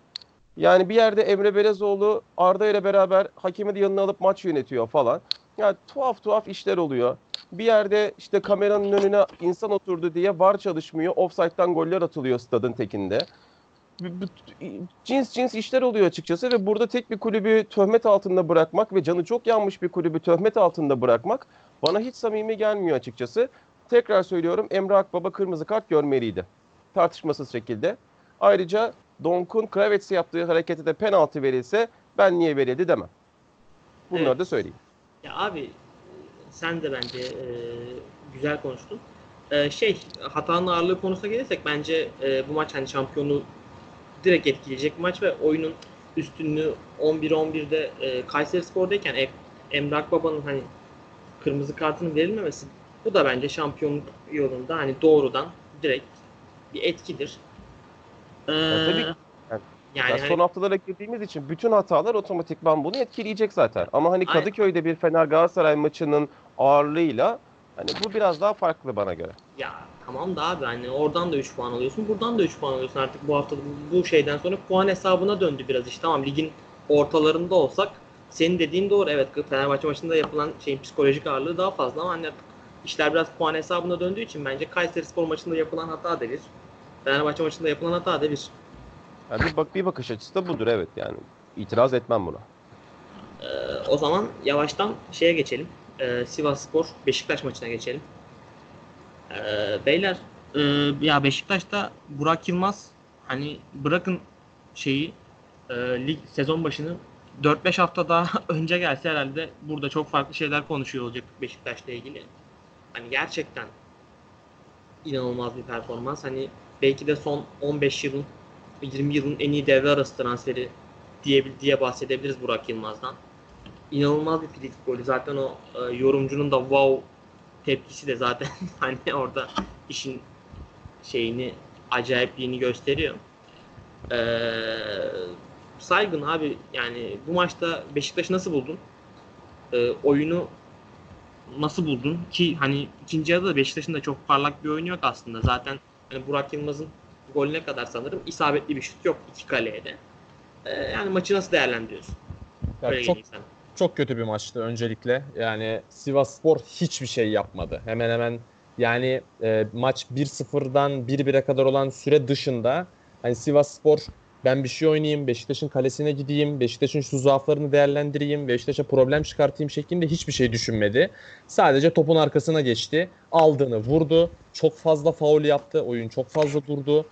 Yani bir yerde Emre Belezoğlu Arda ile beraber hakemi de yanına alıp maç yönetiyor falan. Yani tuhaf tuhaf işler oluyor. Bir yerde işte kameranın önüne insan oturdu diye var çalışmıyor. Offside'dan goller atılıyor stadın tekinde. Cins cins işler oluyor açıkçası ve burada tek bir kulübü töhmet altında bırakmak ve canı çok yanmış bir kulübü töhmet altında bırakmak bana hiç samimi gelmiyor açıkçası. Tekrar söylüyorum Emre Akbaba kırmızı kart görmeliydi. Tartışmasız şekilde. Ayrıca Donk'un Kravets'e yaptığı harekete de penaltı verilse ben niye verildi demem. Bunları Evet. da söyleyeyim. Ya abi sen de bence e, güzel konuştun. E, şey hatanın ağırlığı konusuna gelirsek bence e, bu maç hani şampiyonu direkt etkileyecek bir maç ve oyunun üstünlüğü 11-11'de e, Kayseri Spor'dayken e, Emre Akbaba'nın hani kırmızı kartının verilmemesi bu da bence şampiyonluk yolunda hani doğrudan direkt bir etkidir. E, Ya tabii ki. Yani- yani Ya hani- son haftalara girdiğimiz için bütün hatalar otomatikman bunu etkileyecek zaten. Ama hani Aynen. Kadıköy'de bir Fener Galatasaray maçının ağırlığıyla Hani bu biraz daha farklı bana göre. Ya tamam da abi hani oradan da 3 puan alıyorsun, buradan da 3 puan alıyorsun artık bu hafta bu, bu şeyden sonra puan hesabına döndü biraz işte. Tamam ligin ortalarında olsak senin dediğin doğru evet Fenerbahçe maçında yapılan şeyin psikolojik ağırlığı daha fazla ama hani artık işler biraz puan hesabına döndüğü için bence Kayseri Spor maçında yapılan hata da bir. Fenerbahçe maçında yapılan hata da bir. Yani bir, bak, bir bakış açısı da budur evet yani. itiraz etmem buna. Ee, o zaman yavaştan şeye geçelim. Ee, Sivas Spor Beşiktaş maçına geçelim. Ee, beyler e, ya Beşiktaş'ta Burak Yılmaz hani bırakın şeyi e, lig sezon başını 4-5 hafta daha önce gelse herhalde burada çok farklı şeyler konuşuyor olacak Beşiktaş'la ilgili. Hani gerçekten inanılmaz bir performans. Hani belki de son 15 yılın 20 yılın en iyi devre arası transferi diye diye bahsedebiliriz Burak Yılmaz'dan. İnanılmaz bir frikik golü. Zaten o e, yorumcunun da wow tepkisi de zaten hani orada işin şeyini acayipliğini gösteriyor. Ee, saygın abi yani bu maçta Beşiktaş'ı nasıl buldun? Ee, oyunu nasıl buldun? Ki hani ikinci yarıda da Beşiktaş'ın da çok parlak bir oyunu yok aslında. Zaten hani Burak Yılmaz'ın golüne kadar sanırım isabetli bir şut yok iki kaleye de. Ee, yani maçı nasıl değerlendiriyorsun? Ya Böyle çok çok kötü bir maçtı öncelikle. Yani Sivas Spor hiçbir şey yapmadı. Hemen hemen yani e, maç 1-0'dan 1-1'e kadar olan süre dışında hani Sivas Spor ben bir şey oynayayım, Beşiktaş'ın kalesine gideyim, Beşiktaş'ın şu zaaflarını değerlendireyim, Beşiktaş'a problem çıkartayım şeklinde hiçbir şey düşünmedi. Sadece topun arkasına geçti, aldığını vurdu, çok fazla faul yaptı, oyun çok fazla durdu.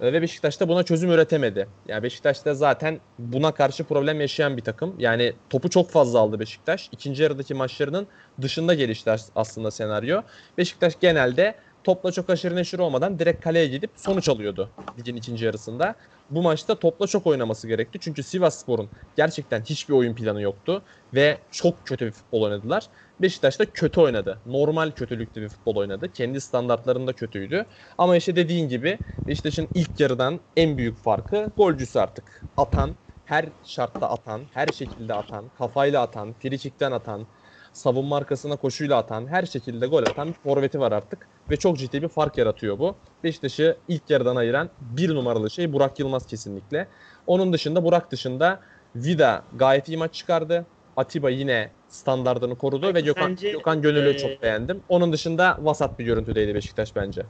E, Ve Beşiktaş da buna çözüm üretemedi. Yani Beşiktaş da zaten buna karşı problem yaşayan bir takım. Yani topu çok fazla aldı Beşiktaş. İkinci yarıdaki maçlarının dışında gelişti as- aslında senaryo. Beşiktaş genelde topla çok aşırı neşir olmadan direkt kaleye gidip sonuç alıyordu ligin ikinci yarısında. Bu maçta topla çok oynaması gerekti. Çünkü Sivas Spor'un gerçekten hiçbir oyun planı yoktu ve çok kötü bir futbol oynadılar. Beşiktaş da kötü oynadı. Normal kötülüklü bir futbol oynadı. Kendi standartlarında kötüydü. Ama işte dediğin gibi Beşiktaş'ın ilk yarıdan en büyük farkı golcüsü artık. Atan, her şartta atan, her şekilde atan, kafayla atan, frikikten atan, savunma arkasına koşuyla atan, her şekilde gol atan bir forveti var artık. Ve çok ciddi bir fark yaratıyor bu. Beşiktaş'ı ilk yarıdan ayıran bir numaralı şey Burak Yılmaz kesinlikle. Onun dışında Burak dışında Vida gayet iyi maç çıkardı. Atiba yine standartını korudu Peki ve Gökhan, sence, Gökhan Gönül'ü eee, çok beğendim. Onun dışında vasat bir görüntüdeydi Beşiktaş bence.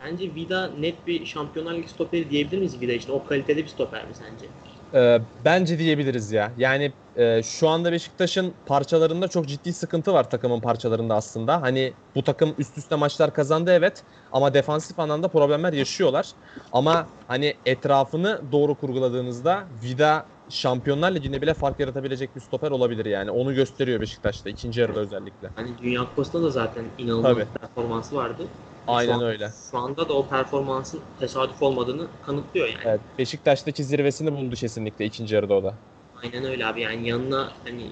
Sence Vida net bir Şampiyonlar Ligi stoperi diyebilir miyiz Vida için? O kalitede bir stoper mi sence? Ee, bence diyebiliriz ya. Yani e, şu anda Beşiktaş'ın parçalarında çok ciddi sıkıntı var takımın parçalarında aslında. Hani bu takım üst üste maçlar kazandı evet ama defansif anlamda problemler yaşıyorlar. Ama hani etrafını doğru kurguladığınızda Vida Şampiyonlar Ligi'nde bile fark yaratabilecek bir stoper olabilir yani. Onu gösteriyor Beşiktaş'ta ikinci yarıda özellikle. Hani Dünya Kupası'nda da zaten inanılmaz Tabii. bir performansı vardı. Aynen Şu an- öyle. Şu anda da o performansın tesadüf olmadığını kanıtlıyor yani. Evet, Beşiktaş'taki zirvesini buldu kesinlikle ikinci yarıda o da. Aynen öyle abi yani yanına hani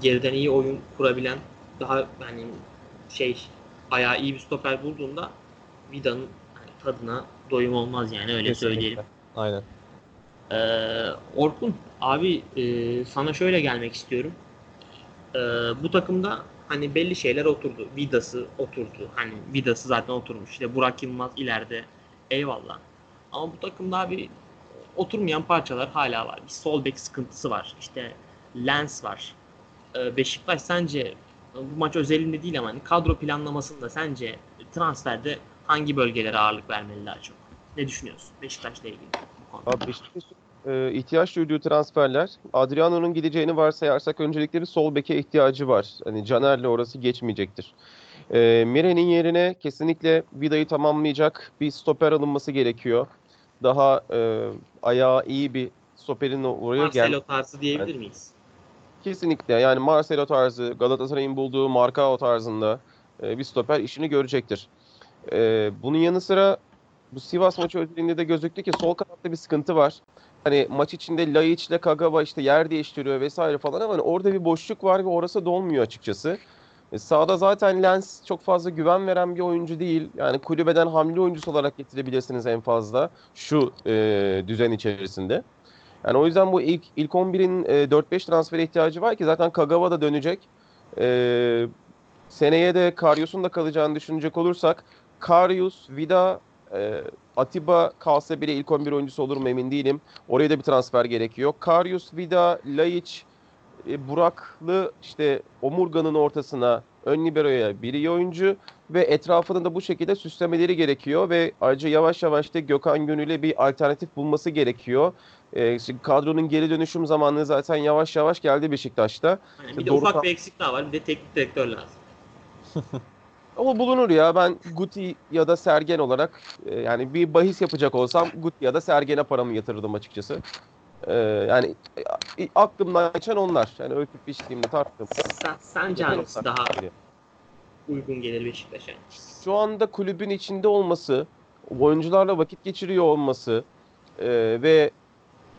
geriden iyi oyun kurabilen daha hani şey ayağı iyi bir stoper bulduğunda Vida'nın hani tadına doyum olmaz yani öyle Kesinlikle. söyleyelim. Aynen. Ee, Orkun abi e, sana şöyle gelmek istiyorum. Ee, bu takımda hani belli şeyler oturdu. Vidası oturdu. Hani Vidası zaten oturmuş. İşte Burak Yılmaz ileride. Eyvallah. Ama bu takımda abi oturmayan parçalar hala var. Bir sol bek sıkıntısı var. İşte Lens var. Ee, Beşiktaş sence bu maç özelinde değil ama hani kadro planlamasında sence transferde hangi bölgelere ağırlık vermeli daha çok? Ne düşünüyorsun Beşiktaş'la ilgili? Abi Beşiktaş'ın e, ihtiyaç duyduğu transferler. Adriano'nun gideceğini varsayarsak öncelikle bir sol beke ihtiyacı var. Hani Caner'le orası geçmeyecektir. E, Mire'nin yerine kesinlikle Vida'yı tamamlayacak bir stoper alınması gerekiyor. Daha e, ayağı iyi bir stoperin oraya gel. Marcelo tarzı diyebilir miyiz? Kesinlikle yani Marcelo tarzı, Galatasaray'ın bulduğu Marcao tarzında e, bir stoper işini görecektir. E, bunun yanı sıra bu Sivas maçı özelinde de gözüktü ki sol kanatta bir sıkıntı var. Hani maç içinde Laiç ile Kagawa işte yer değiştiriyor vesaire falan ama hani orada bir boşluk var ve orası dolmuyor açıkçası. E, sağda zaten Lens çok fazla güven veren bir oyuncu değil. Yani kulübeden hamle oyuncusu olarak getirebilirsiniz en fazla şu e, düzen içerisinde. Yani o yüzden bu ilk ilk 11'in e, 4-5 transfere ihtiyacı var ki zaten Kagawa da dönecek. E, seneye de Karius'un da kalacağını düşünecek olursak Karius, Vida, e, Atiba kalsa bile ilk 11 oyuncusu olur mu emin değilim. Oraya da bir transfer gerekiyor. Karius, Vida, Laiç, e, Buraklı işte Omurga'nın ortasına ön libero'ya bir iyi oyuncu ve etrafını da bu şekilde süslemeleri gerekiyor ve ayrıca yavaş yavaş da Gökhan Gönül'e bir alternatif bulması gerekiyor. E, şimdi kadronun geri dönüşüm zamanı zaten yavaş yavaş geldi Beşiktaş'ta. Yani bir de Doğru ufak bir eksik daha var. Bir de teknik direktör lazım. Ama bulunur ya ben Guti ya da Sergen olarak e, yani bir bahis yapacak olsam Guti ya da Sergen'e paramı yatırırdım açıkçası. E, yani e, aklımdan geçen onlar. Yani ölçüp biçtiğimde tarttım. Sen, sence hangisi daha uygun gelir Beşiktaş'a? Şu anda kulübün içinde olması, oyuncularla vakit geçiriyor olması e, ve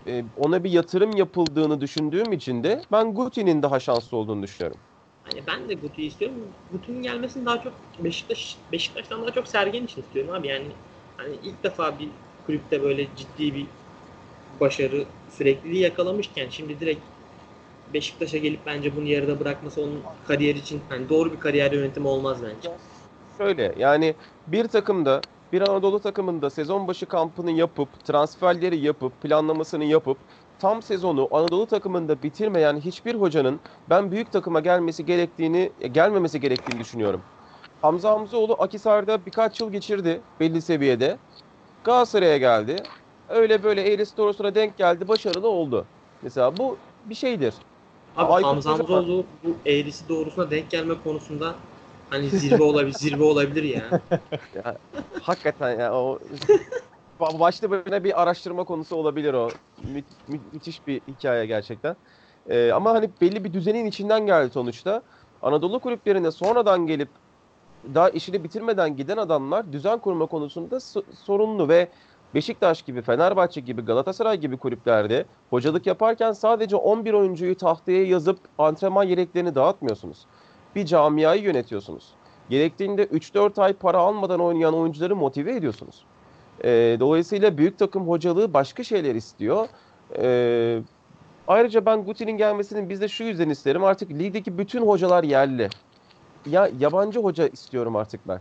e, ona bir yatırım yapıldığını düşündüğüm için de ben Guti'nin daha şanslı olduğunu düşünüyorum. Hani ben de Guti'yi istiyorum. Guti'nin gelmesini daha çok Beşiktaş Beşiktaş'tan daha çok Sergen için istiyorum abi. Yani hani ilk defa bir kulüpte böyle ciddi bir başarı sürekliliği yakalamışken şimdi direkt Beşiktaş'a gelip bence bunu yarıda bırakması onun kariyer için hani doğru bir kariyer yönetimi olmaz bence. Şöyle yani bir takımda bir Anadolu takımında sezon başı kampını yapıp transferleri yapıp planlamasını yapıp tam sezonu Anadolu takımında bitirmeyen hiçbir hocanın ben büyük takıma gelmesi gerektiğini e, gelmemesi gerektiğini düşünüyorum. Hamza Hamzoğlu Akisar'da birkaç yıl geçirdi belli seviyede. Galatasaray'a geldi. Öyle böyle eğrisi doğrusuna denk geldi. Başarılı oldu. Mesela bu bir şeydir. Abi Aykut Hamza Hamzoğlu bu eğrisi doğrusuna denk gelme konusunda hani zirve olabilir zirve olabilir ya. Hakikaten ya o başlı başına bir araştırma konusu olabilir o. Mü- mü- müthiş bir hikaye gerçekten. Ee, ama hani belli bir düzenin içinden geldi sonuçta. Anadolu kulüplerine sonradan gelip daha işini bitirmeden giden adamlar düzen kurma konusunda so- sorunlu ve Beşiktaş gibi, Fenerbahçe gibi, Galatasaray gibi kulüplerde hocalık yaparken sadece 11 oyuncuyu tahtaya yazıp antrenman yeleklerini dağıtmıyorsunuz. Bir camiayı yönetiyorsunuz. Gerektiğinde 3-4 ay para almadan oynayan oyuncuları motive ediyorsunuz. Ee, dolayısıyla büyük takım hocalığı başka şeyler istiyor. Ee, ayrıca ben Guti'nin gelmesinin bizde şu yüzden isterim. Artık ligdeki bütün hocalar yerli. Ya yabancı hoca istiyorum artık ben.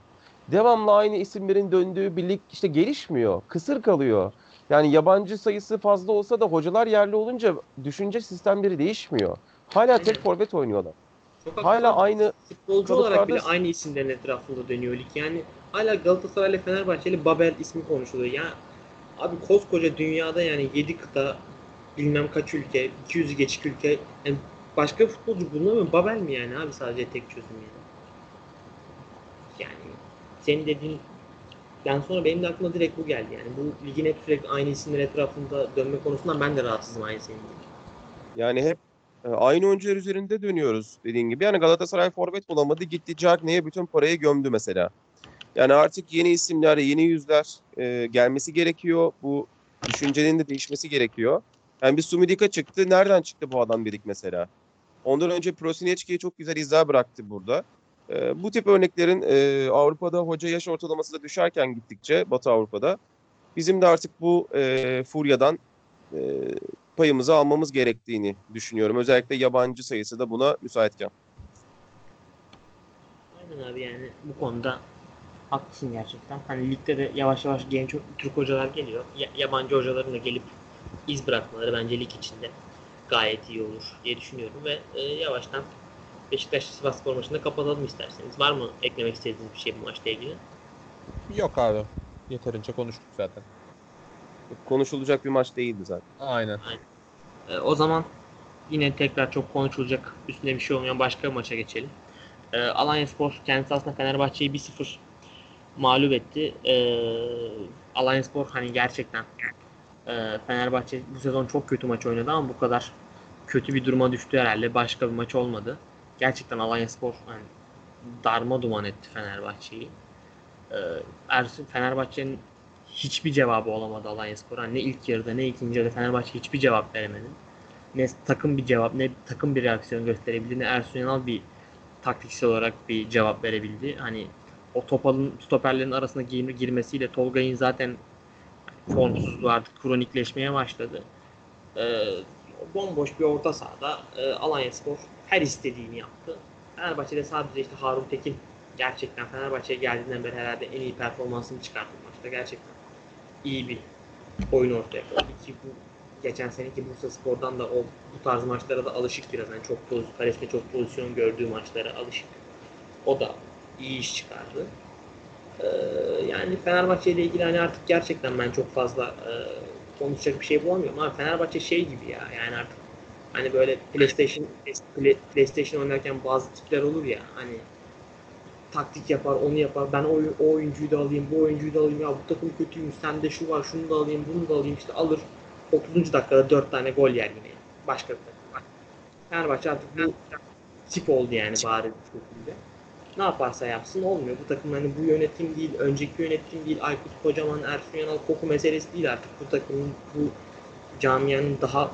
Devamlı aynı isimlerin döndüğü bir lig işte gelişmiyor. Kısır kalıyor. Yani yabancı sayısı fazla olsa da hocalar yerli olunca düşünce sistemleri değişmiyor. Hala tek forvet oynuyorlar. Çok Hala aynı futbolcu olarak bile aynı isimlerin etrafında dönüyor lig. Yani hala Galatasaray ile Fenerbahçe ile Babel ismi konuşuluyor. Ya abi koskoca dünyada yani 7 kıta bilmem kaç ülke, 200 geçik ülke yani başka futbolcu bulunamıyor. Babel mi yani abi sadece tek çözüm yani. Yani senin dediğin ben sonra benim de aklıma direkt bu geldi yani. Bu ligin hep sürekli aynı isimler etrafında dönme konusundan ben de rahatsızım aynı senin gibi. Yani hep aynı oyuncular üzerinde dönüyoruz dediğin gibi. Yani Galatasaray forvet bulamadı. Gitti Cagney'e bütün parayı gömdü mesela. Yani artık yeni isimler, yeni yüzler e, gelmesi gerekiyor. Bu düşüncenin de değişmesi gerekiyor. Yani bir Sumidika çıktı. Nereden çıktı bu adam dedik mesela. Ondan önce Prosinecki'ye çok güzel izler bıraktı burada. E, bu tip örneklerin e, Avrupa'da hoca yaş ortalaması da düşerken gittikçe Batı Avrupa'da bizim de artık bu e, furyadan e, payımızı almamız gerektiğini düşünüyorum. Özellikle yabancı sayısı da buna müsaitken. Aynen abi yani bu konuda haklısın gerçekten. Hani ligde de yavaş yavaş genç Türk hocalar geliyor. Ya- yabancı hocaların da gelip iz bırakmaları bence lig içinde gayet iyi olur diye düşünüyorum ve e, yavaştan Beşiktaş Sivas Spor maçını kapatalım isterseniz. Var mı eklemek istediğiniz bir şey bu maçla ilgili? Yok abi. Yeterince konuştuk zaten. Konuşulacak bir maç değildi zaten. Aynen. E, o zaman yine tekrar çok konuşulacak üstüne bir şey olmayan başka bir maça geçelim. E, Alanya Spor kendisi aslında Fenerbahçe'yi 1-0 mağlup etti. E, Alanya Spor hani gerçekten e, Fenerbahçe bu sezon çok kötü maç oynadı ama bu kadar kötü bir duruma düştü herhalde. Başka bir maç olmadı. Gerçekten Alanya Spor hani darma duman etti Fenerbahçe'yi. E, Fenerbahçe'nin hiçbir cevabı olamadı Alanya Spor'a. Ne ilk yarıda ne ikinci yarıda Fenerbahçe hiçbir cevap veremedi. Ne takım bir cevap ne takım bir reaksiyon gösterebildi ne Ersun Yanal bir taktiksel olarak bir cevap verebildi. Hani o topalın stoperlerin arasına gir- girmesiyle Tolga'nın zaten formsuzluğu artık kronikleşmeye başladı. Ee, bomboş bir orta sahada e, Alanya Spor her istediğini yaptı. Fenerbahçe'de sadece işte Harun Tekin gerçekten Fenerbahçe'ye geldiğinden beri herhalde en iyi performansını çıkarttı maçta. Gerçekten iyi bir oyun ortaya koydu ki bu geçen seneki Bursa Spor'dan da o bu tarz maçlara da alışık biraz. Yani çok poz, kalesinde çok pozisyon gördüğü maçlara alışık. O da iyi iş çıkardı. Ee, yani Fenerbahçe ile ilgili hani artık gerçekten ben çok fazla e, konuşacak bir şey bulamıyorum ama Fenerbahçe şey gibi ya yani artık hani böyle PlayStation Play- PlayStation oynarken bazı tipler olur ya hani taktik yapar, onu yapar. Ben o, o oyuncuyu da alayım, bu oyuncuyu da alayım. Ya bu takım kötüymüş, sende şu var, şunu da alayım, bunu da alayım. işte alır. 30. dakikada 4 tane gol yer yine. Başka bir takım. Fenerbahçe artık bu tip oldu yani bari bir şekilde. Ne yaparsa yapsın olmuyor. Bu takım hani bu yönetim değil, önceki yönetim değil, Aykut Kocaman, Ersun Yanal, Koku meselesi değil artık. Bu takımın, bu camianın daha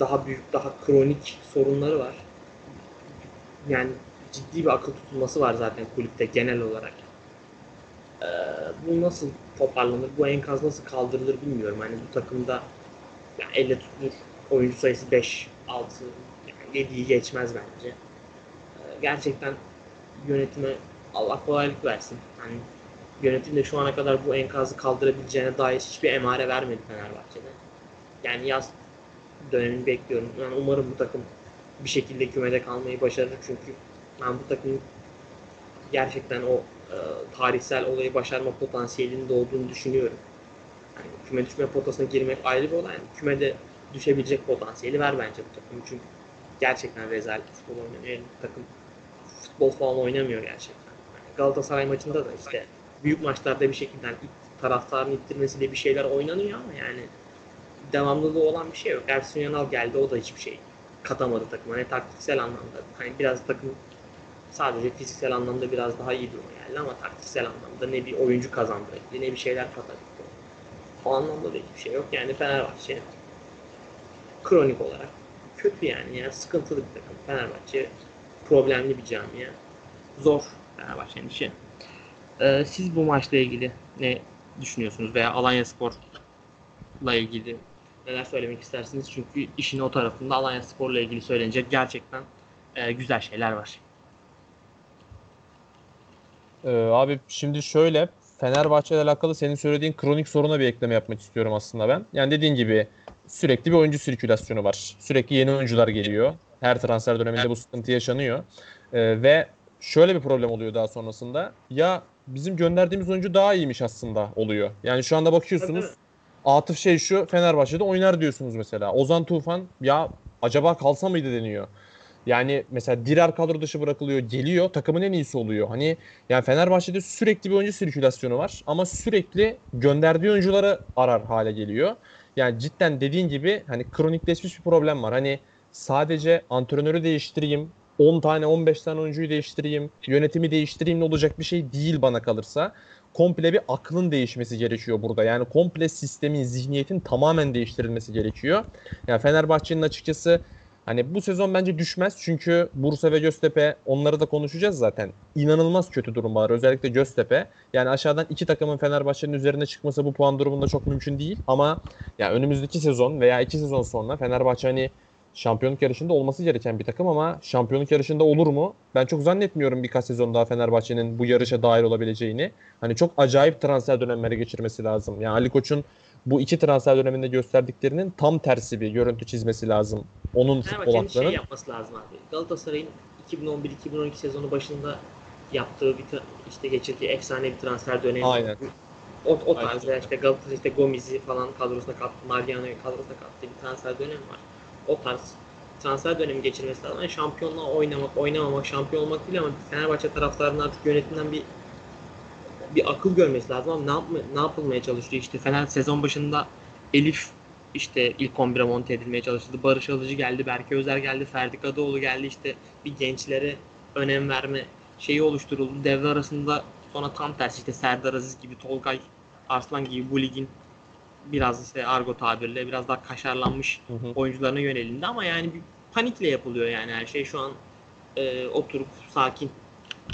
daha büyük, daha kronik sorunları var. Yani ciddi bir akıl tutulması var zaten kulüpte genel olarak. Ee, bu nasıl toparlanır, bu enkaz nasıl kaldırılır bilmiyorum. Hani bu takımda yani elle tutulur oyuncu sayısı 5, 6, yani 7'yi geçmez bence. Ee, gerçekten yönetime Allah kolaylık versin. Hani yönetim de şu ana kadar bu enkazı kaldırabileceğine dair hiçbir emare vermedi Fenerbahçe'de. Yani yaz dönemini bekliyorum. Yani umarım bu takım bir şekilde kümede kalmayı başarır çünkü ben bu takımın gerçekten o e, tarihsel olayı başarma potansiyelinde olduğunu düşünüyorum. Yani küme düşme potasına girmek ayrı bir olay. Yani kümede düşebilecek potansiyeli var bence bu takım. Çünkü gerçekten rezalet futbol bu takım futbol falan oynamıyor gerçekten. Yani Galatasaray maçında da işte büyük maçlarda bir şekilde yani taraftarın ittirmesiyle bir şeyler oynanıyor ama yani devamlılığı olan bir şey yok. Ersun Yanal geldi o da hiçbir şey katamadı takıma. Ne taktiksel anlamda. Hani biraz takım sadece fiziksel anlamda biraz daha iyi duruma geldi ama taktiksel anlamda ne bir oyuncu kazandırabildi ne bir şeyler katabildi. O anlamda da hiçbir şey yok. Yani Fenerbahçe kronik olarak kötü yani. Yani sıkıntılı bir takım. Fenerbahçe problemli bir camia. Zor Fenerbahçe'nin işi. Ee, siz bu maçla ilgili ne düşünüyorsunuz veya Alanya Spor'la ilgili neler söylemek istersiniz? Çünkü işin o tarafında Alanya Spor'la ilgili söylenecek gerçekten e, güzel şeyler var. Ee, abi şimdi şöyle Fenerbahçe ile alakalı senin söylediğin kronik soruna bir ekleme yapmak istiyorum aslında ben. Yani dediğin gibi sürekli bir oyuncu sirkülasyonu var. Sürekli yeni oyuncular geliyor. Her transfer döneminde bu sıkıntı yaşanıyor. Ee, ve şöyle bir problem oluyor daha sonrasında. Ya bizim gönderdiğimiz oyuncu daha iyiymiş aslında oluyor. Yani şu anda bakıyorsunuz Tabii. Atıf şey şu Fenerbahçe'de oynar diyorsunuz mesela. Ozan Tufan ya acaba kalsa mıydı deniyor. Yani mesela Dirar kadro dışı bırakılıyor, geliyor, takımın en iyisi oluyor. Hani yani Fenerbahçe'de sürekli bir oyuncu sirkülasyonu var ama sürekli gönderdiği oyuncuları arar hale geliyor. Yani cidden dediğin gibi hani kronikleşmiş bir problem var. Hani sadece antrenörü değiştireyim, 10 tane 15 tane oyuncuyu değiştireyim, yönetimi değiştireyim ne olacak bir şey değil bana kalırsa. Komple bir aklın değişmesi gerekiyor burada. Yani komple sistemin, zihniyetin tamamen değiştirilmesi gerekiyor. Yani Fenerbahçe'nin açıkçası Hani bu sezon bence düşmez çünkü Bursa ve Göztepe onları da konuşacağız zaten. İnanılmaz kötü durum var özellikle Göztepe. Yani aşağıdan iki takımın Fenerbahçe'nin üzerine çıkması bu puan durumunda çok mümkün değil. Ama ya önümüzdeki sezon veya iki sezon sonra Fenerbahçe hani şampiyonluk yarışında olması gereken bir takım ama şampiyonluk yarışında olur mu? Ben çok zannetmiyorum birkaç sezon daha Fenerbahçe'nin bu yarışa dahil olabileceğini. Hani çok acayip transfer dönemleri geçirmesi lazım. Yani Ali Koç'un bu iki transfer döneminde gösterdiklerinin tam tersi bir görüntü çizmesi lazım. Onun futbol şey yapması lazım abi. Galatasaray'ın 2011-2012 sezonu başında yaptığı bir işte geçirdiği efsane bir transfer dönemi. Aynen. O, o tarz işte Galatasaray işte Gomez'i falan kadrosuna kattı, Mariano'yu kadrosuna kattı bir transfer dönemi var. O tarz transfer dönemi geçirmesi lazım. Yani şampiyonluğa oynamak, oynamamak, şampiyon olmak değil ama Fenerbahçe taraftarının artık yönetimden bir bir akıl görmesi lazım ama ne, yapma, ne yapılmaya çalışıyor? İşte Fener sezon başında Elif işte ilk 11'e monte edilmeye çalıştı. Barış Alıcı geldi, Berke Özer geldi, Ferdi Kadıoğlu geldi. İşte bir gençlere önem verme şeyi oluşturuldu. Devre arasında sonra tam tersi işte Serdar Aziz gibi, Tolgay Arslan gibi bu ligin biraz işte argo tabirle biraz daha kaşarlanmış Hı hı. oyuncularına yönelindi ama yani bir panikle yapılıyor yani her şey şu an e, oturup sakin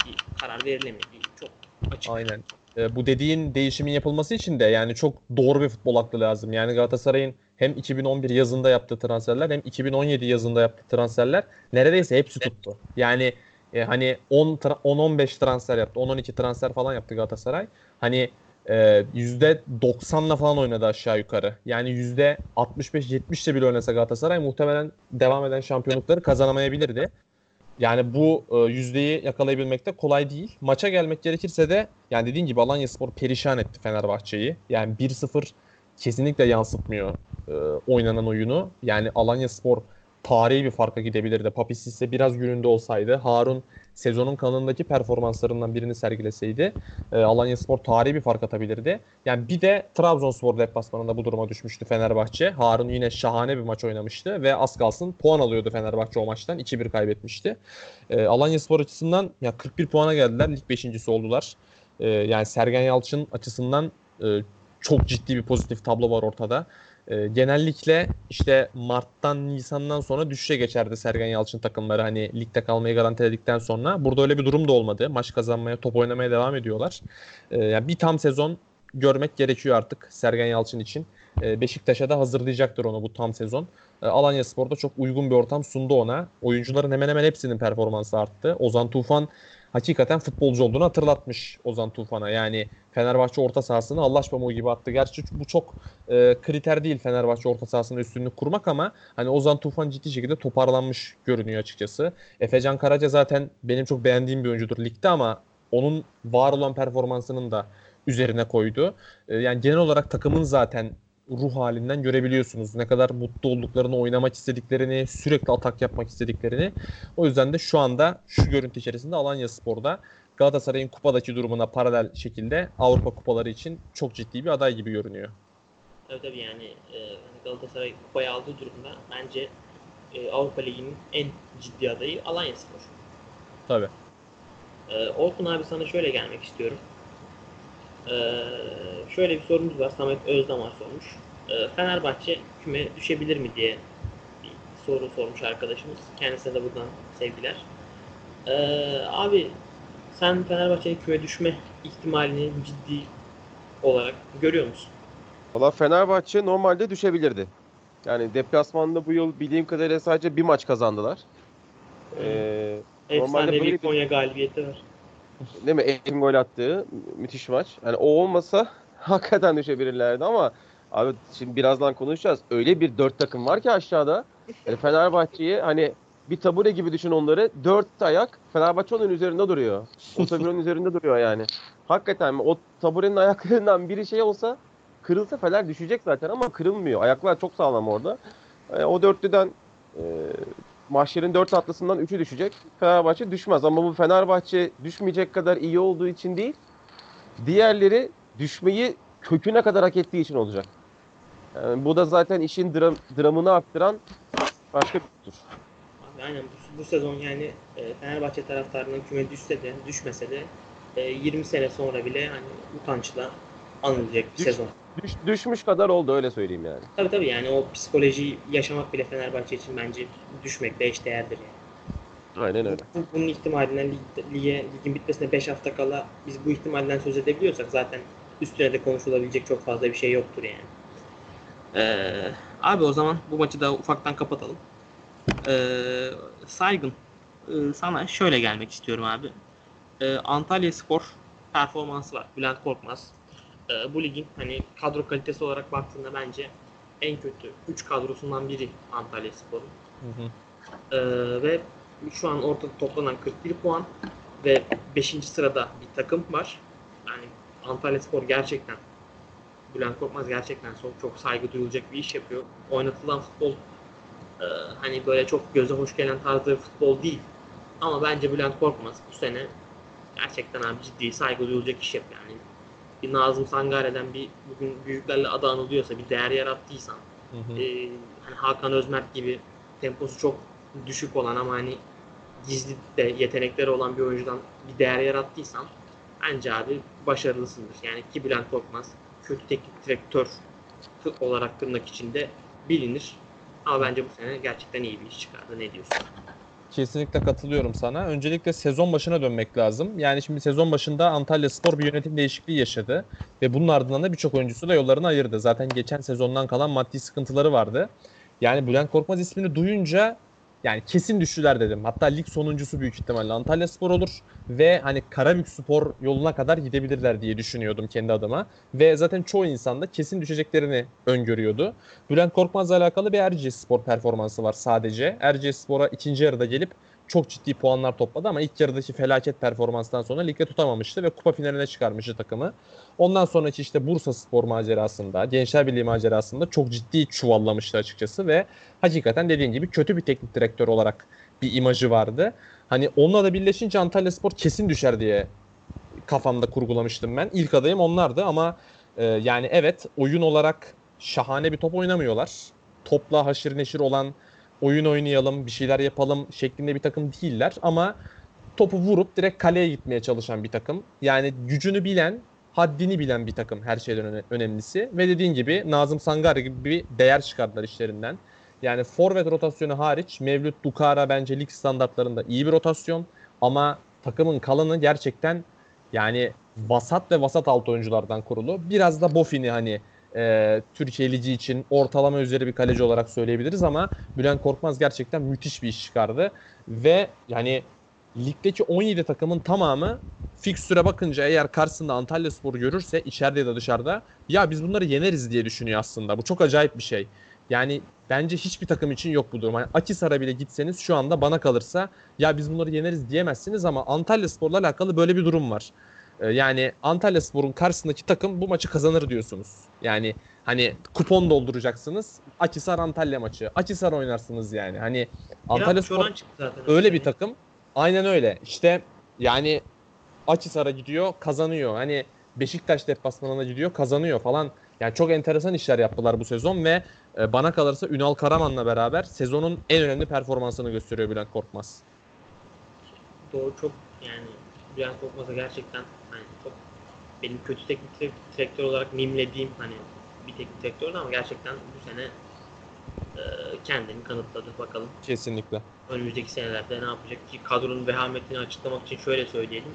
bir karar verilemedi. Çok açık. Aynen. Ee, bu dediğin değişimin yapılması için de yani çok doğru bir futbol aklı lazım. Yani Galatasaray'ın hem 2011 yazında yaptığı transferler hem 2017 yazında yaptığı transferler neredeyse hepsi tuttu. Yani E, hani 10 tra- 10-15 transfer yaptı. 10-12 transfer falan yaptı Galatasaray. Hani e, %90'la falan oynadı aşağı yukarı. Yani %65-70'le bile oynasa Galatasaray muhtemelen devam eden şampiyonlukları kazanamayabilirdi. Yani bu e, yüzdeyi yakalayabilmek de kolay değil. Maça gelmek gerekirse de yani dediğin gibi Alanyaspor perişan etti Fenerbahçe'yi. Yani 1-0 kesinlikle yansıtmıyor e, oynanan oyunu. Yani Alanyaspor tarihi bir farka gidebilirdi. Papis ise biraz gününde olsaydı, Harun sezonun kanındaki performanslarından birini sergileseydi e, Alanyaspor tarihi bir fark atabilirdi. Yani bir de Trabzonspor deplasmanında bu duruma düşmüştü Fenerbahçe. Harun yine şahane bir maç oynamıştı ve az kalsın puan alıyordu Fenerbahçe o maçtan. 2-1 kaybetmişti. E, Alanyaspor açısından ya 41 puana geldiler. Lig 5.si oldular. E, yani Sergen Yalçın açısından e, çok ciddi bir pozitif tablo var ortada. E, genellikle işte Mart'tan Nisan'dan sonra düşüşe geçerdi Sergen Yalçın takımları hani ligde kalmayı garantiledikten sonra. Burada öyle bir durum da olmadı. Maç kazanmaya, top oynamaya devam ediyorlar. E, yani bir tam sezon görmek gerekiyor artık Sergen Yalçın için. E, Beşiktaş'a da hazırlayacaktır onu bu tam sezon. E, Alanya Spor'da çok uygun bir ortam sundu ona. Oyuncuların hemen hemen hepsinin performansı arttı. Ozan Tufan hakikaten futbolcu olduğunu hatırlatmış Ozan Tufan'a. Yani Fenerbahçe orta sahasını Allah pamuğu gibi attı. Gerçi bu çok e, kriter değil Fenerbahçe orta sahasında üstünlük kurmak ama hani Ozan Tufan ciddi şekilde toparlanmış görünüyor açıkçası. Efecan Karaca zaten benim çok beğendiğim bir oyuncudur ligde ama onun var olan performansının da üzerine koydu. E, yani genel olarak takımın zaten ruh halinden görebiliyorsunuz. Ne kadar mutlu olduklarını, oynamak istediklerini, sürekli atak yapmak istediklerini. O yüzden de şu anda şu görüntü içerisinde Alanya Spor'da Galatasaray'ın kupadaki durumuna paralel şekilde Avrupa kupaları için çok ciddi bir aday gibi görünüyor. Tabii tabii yani e, Galatasaray kupayı aldığı durumda bence e, Avrupa Ligi'nin en ciddi adayı Alanyaspor. Tabii. E, Orkun abi sana şöyle gelmek istiyorum. E, şöyle bir sorumuz var. Samet Özdamar sormuş. E, Fenerbahçe küme düşebilir mi diye bir soru sormuş arkadaşımız. Kendisine de buradan sevgiler. E, abi sen Fenerbahçe'nin küme düşme ihtimalini ciddi olarak görüyor musun? Valla Fenerbahçe normalde düşebilirdi. Yani deplasmanda bu yıl bildiğim kadarıyla sadece bir maç kazandılar. Ee, Normalde Efsane bir böyleydi. Konya galibiyeti var. Değil mi? Elin gol attığı mü- müthiş maç. Yani o olmasa hakikaten düşebilirlerdi ama abi şimdi birazdan konuşacağız. Öyle bir dört takım var ki aşağıda. Yani Fenerbahçe'yi hani bir tabure gibi düşün onları. Dört ayak Fenerbahçe onun üzerinde duruyor. O taburenin üzerinde duruyor yani. Hakikaten? O taburenin ayaklarından biri şey olsa kırılsa Fener düşecek zaten ama kırılmıyor. Ayaklar çok sağlam orada. E, o dörtlüden e, Mahşer'in dört atlısından üçü düşecek. Fenerbahçe düşmez ama bu Fenerbahçe düşmeyecek kadar iyi olduğu için değil. Diğerleri düşmeyi köküne kadar hak ettiği için olacak. Yani bu da zaten işin dram, dramını arttıran başka bir dur. Abi aynen bu, bu sezon yani e, Fenerbahçe taraftarının küme düşse de düşmese de e, 20 sene sonra bile hani utançla anılacak bir Düş- sezon. Düş, düşmüş kadar oldu öyle söyleyeyim yani. Tabii tabii yani o psikolojiyi yaşamak bile Fenerbahçe için bence düşmekle eşdeğerdir yani. Aynen öyle. Bu, bunun ihtimalinden lig, lige, ligin bitmesine 5 hafta kala biz bu ihtimalden söz edebiliyorsak zaten üstüne de konuşulabilecek çok fazla bir şey yoktur yani. Ee, abi o zaman bu maçı da ufaktan kapatalım. Ee, Saygın e, sana şöyle gelmek istiyorum abi. Ee, Antalya Spor performansı var. Bülent Korkmaz. Ee, bu ligin hani kadro kalitesi olarak baktığında bence en kötü 3 kadrosundan biri Antalya Spor'un. Hı hı. Ee, ve şu an ortada toplanan 41 puan ve 5. sırada bir takım var. Yani Antalya Spor gerçekten Bülent Korkmaz gerçekten çok, çok saygı duyulacak bir iş yapıyor. Oynatılan futbol e, hani böyle çok göze hoş gelen tarzda bir futbol değil. Ama bence Bülent Korkmaz bu sene gerçekten abi ciddi saygı duyulacak iş yapıyor. Yani bir Nazım Sangare'den bir bugün büyüklerle adı anılıyorsa bir değer yarattıysan Hı hı. e, hani Hakan Özmerk gibi temposu çok düşük olan ama hani gizli de yetenekleri olan bir oyuncudan bir değer yarattıysan bence abi başarılısındır. Yani ki Bülent Korkmaz kötü teknik direktör olarak tırnak içinde bilinir. Ama bence bu sene gerçekten iyi bir iş çıkardı. Ne diyorsun? Kesinlikle katılıyorum sana. Öncelikle sezon başına dönmek lazım. Yani şimdi sezon başında Antalya Spor bir yönetim değişikliği yaşadı. Ve bunun ardından da birçok oyuncusu da yollarını ayırdı. Zaten geçen sezondan kalan maddi sıkıntıları vardı. Yani Bülent Korkmaz ismini duyunca yani kesin düştüler dedim. Hatta lig sonuncusu büyük ihtimalle Antalya Spor olur ve hani Karabük Spor yoluna kadar gidebilirler diye düşünüyordum kendi adıma. Ve zaten çoğu insan da kesin düşeceklerini öngörüyordu. Bülent Korkmaz'la alakalı bir Erciyes Spor performansı var sadece. Erciyes Spor'a ikinci yarıda gelip çok ciddi puanlar topladı ama ilk yarıdaki felaket performanstan sonra ligde tutamamıştı ve kupa finaline çıkarmıştı takımı. Ondan sonraki işte Bursa Spor macerasında, Gençler Birliği macerasında çok ciddi çuvallamıştı açıkçası ve hakikaten dediğin gibi kötü bir teknik direktör olarak bir imajı vardı. Hani onunla da birleşince Antalya Spor kesin düşer diye kafamda kurgulamıştım ben. İlk adayım onlardı ama e, yani evet oyun olarak şahane bir top oynamıyorlar. Topla haşır neşir olan oyun oynayalım, bir şeyler yapalım şeklinde bir takım değiller ama topu vurup direkt kaleye gitmeye çalışan bir takım. Yani gücünü bilen, haddini bilen bir takım her şeyden öne- önemlisi. Ve dediğin gibi Nazım Sangar gibi bir değer çıkardılar işlerinden. Yani forvet rotasyonu hariç Mevlüt Dukara bence lig standartlarında iyi bir rotasyon. Ama takımın kalanı gerçekten yani vasat ve vasat alt oyunculardan kurulu. Biraz da Bofin'i hani e, Türkiye için ortalama üzeri bir kaleci olarak söyleyebiliriz ama Bülent Korkmaz gerçekten müthiş bir iş çıkardı. Ve yani ligdeki 17 takımın tamamı fikstüre bakınca eğer karşısında Antalya Spor'u görürse içeride ya da dışarıda ya biz bunları yeneriz diye düşünüyor aslında. Bu çok acayip bir şey. Yani bence hiçbir takım için yok bu durum. Hani Akisar'a bile gitseniz şu anda bana kalırsa ya biz bunları yeneriz diyemezsiniz ama Antalya Spor'la alakalı böyle bir durum var. Ee, Yani Antalya Spor'un karşısındaki takım bu maçı kazanır diyorsunuz. Yani hani kupon dolduracaksınız. Akisar Antalya maçı. Akisar oynarsınız yani. Hani Antalya Ya, Spor öyle bir takım. Aynen öyle. İşte yani Akisar'a gidiyor, kazanıyor. Hani Beşiktaş deplasmanına gidiyor, kazanıyor falan. Yani çok enteresan işler yaptılar bu sezon ve e, bana kalırsa Ünal Karaman'la beraber sezonun en önemli performansını gösteriyor Bülent Korkmaz. Doğru çok yani Bülent Korkmaz'a gerçekten benim kötü teknik direk- direktör olarak mimlediğim hani bir teknik direktördü ama gerçekten bu sene e, kendini kanıtladı. Bakalım Kesinlikle. önümüzdeki senelerde ne yapacak ki kadronun vehametini açıklamak için şöyle söyleyelim.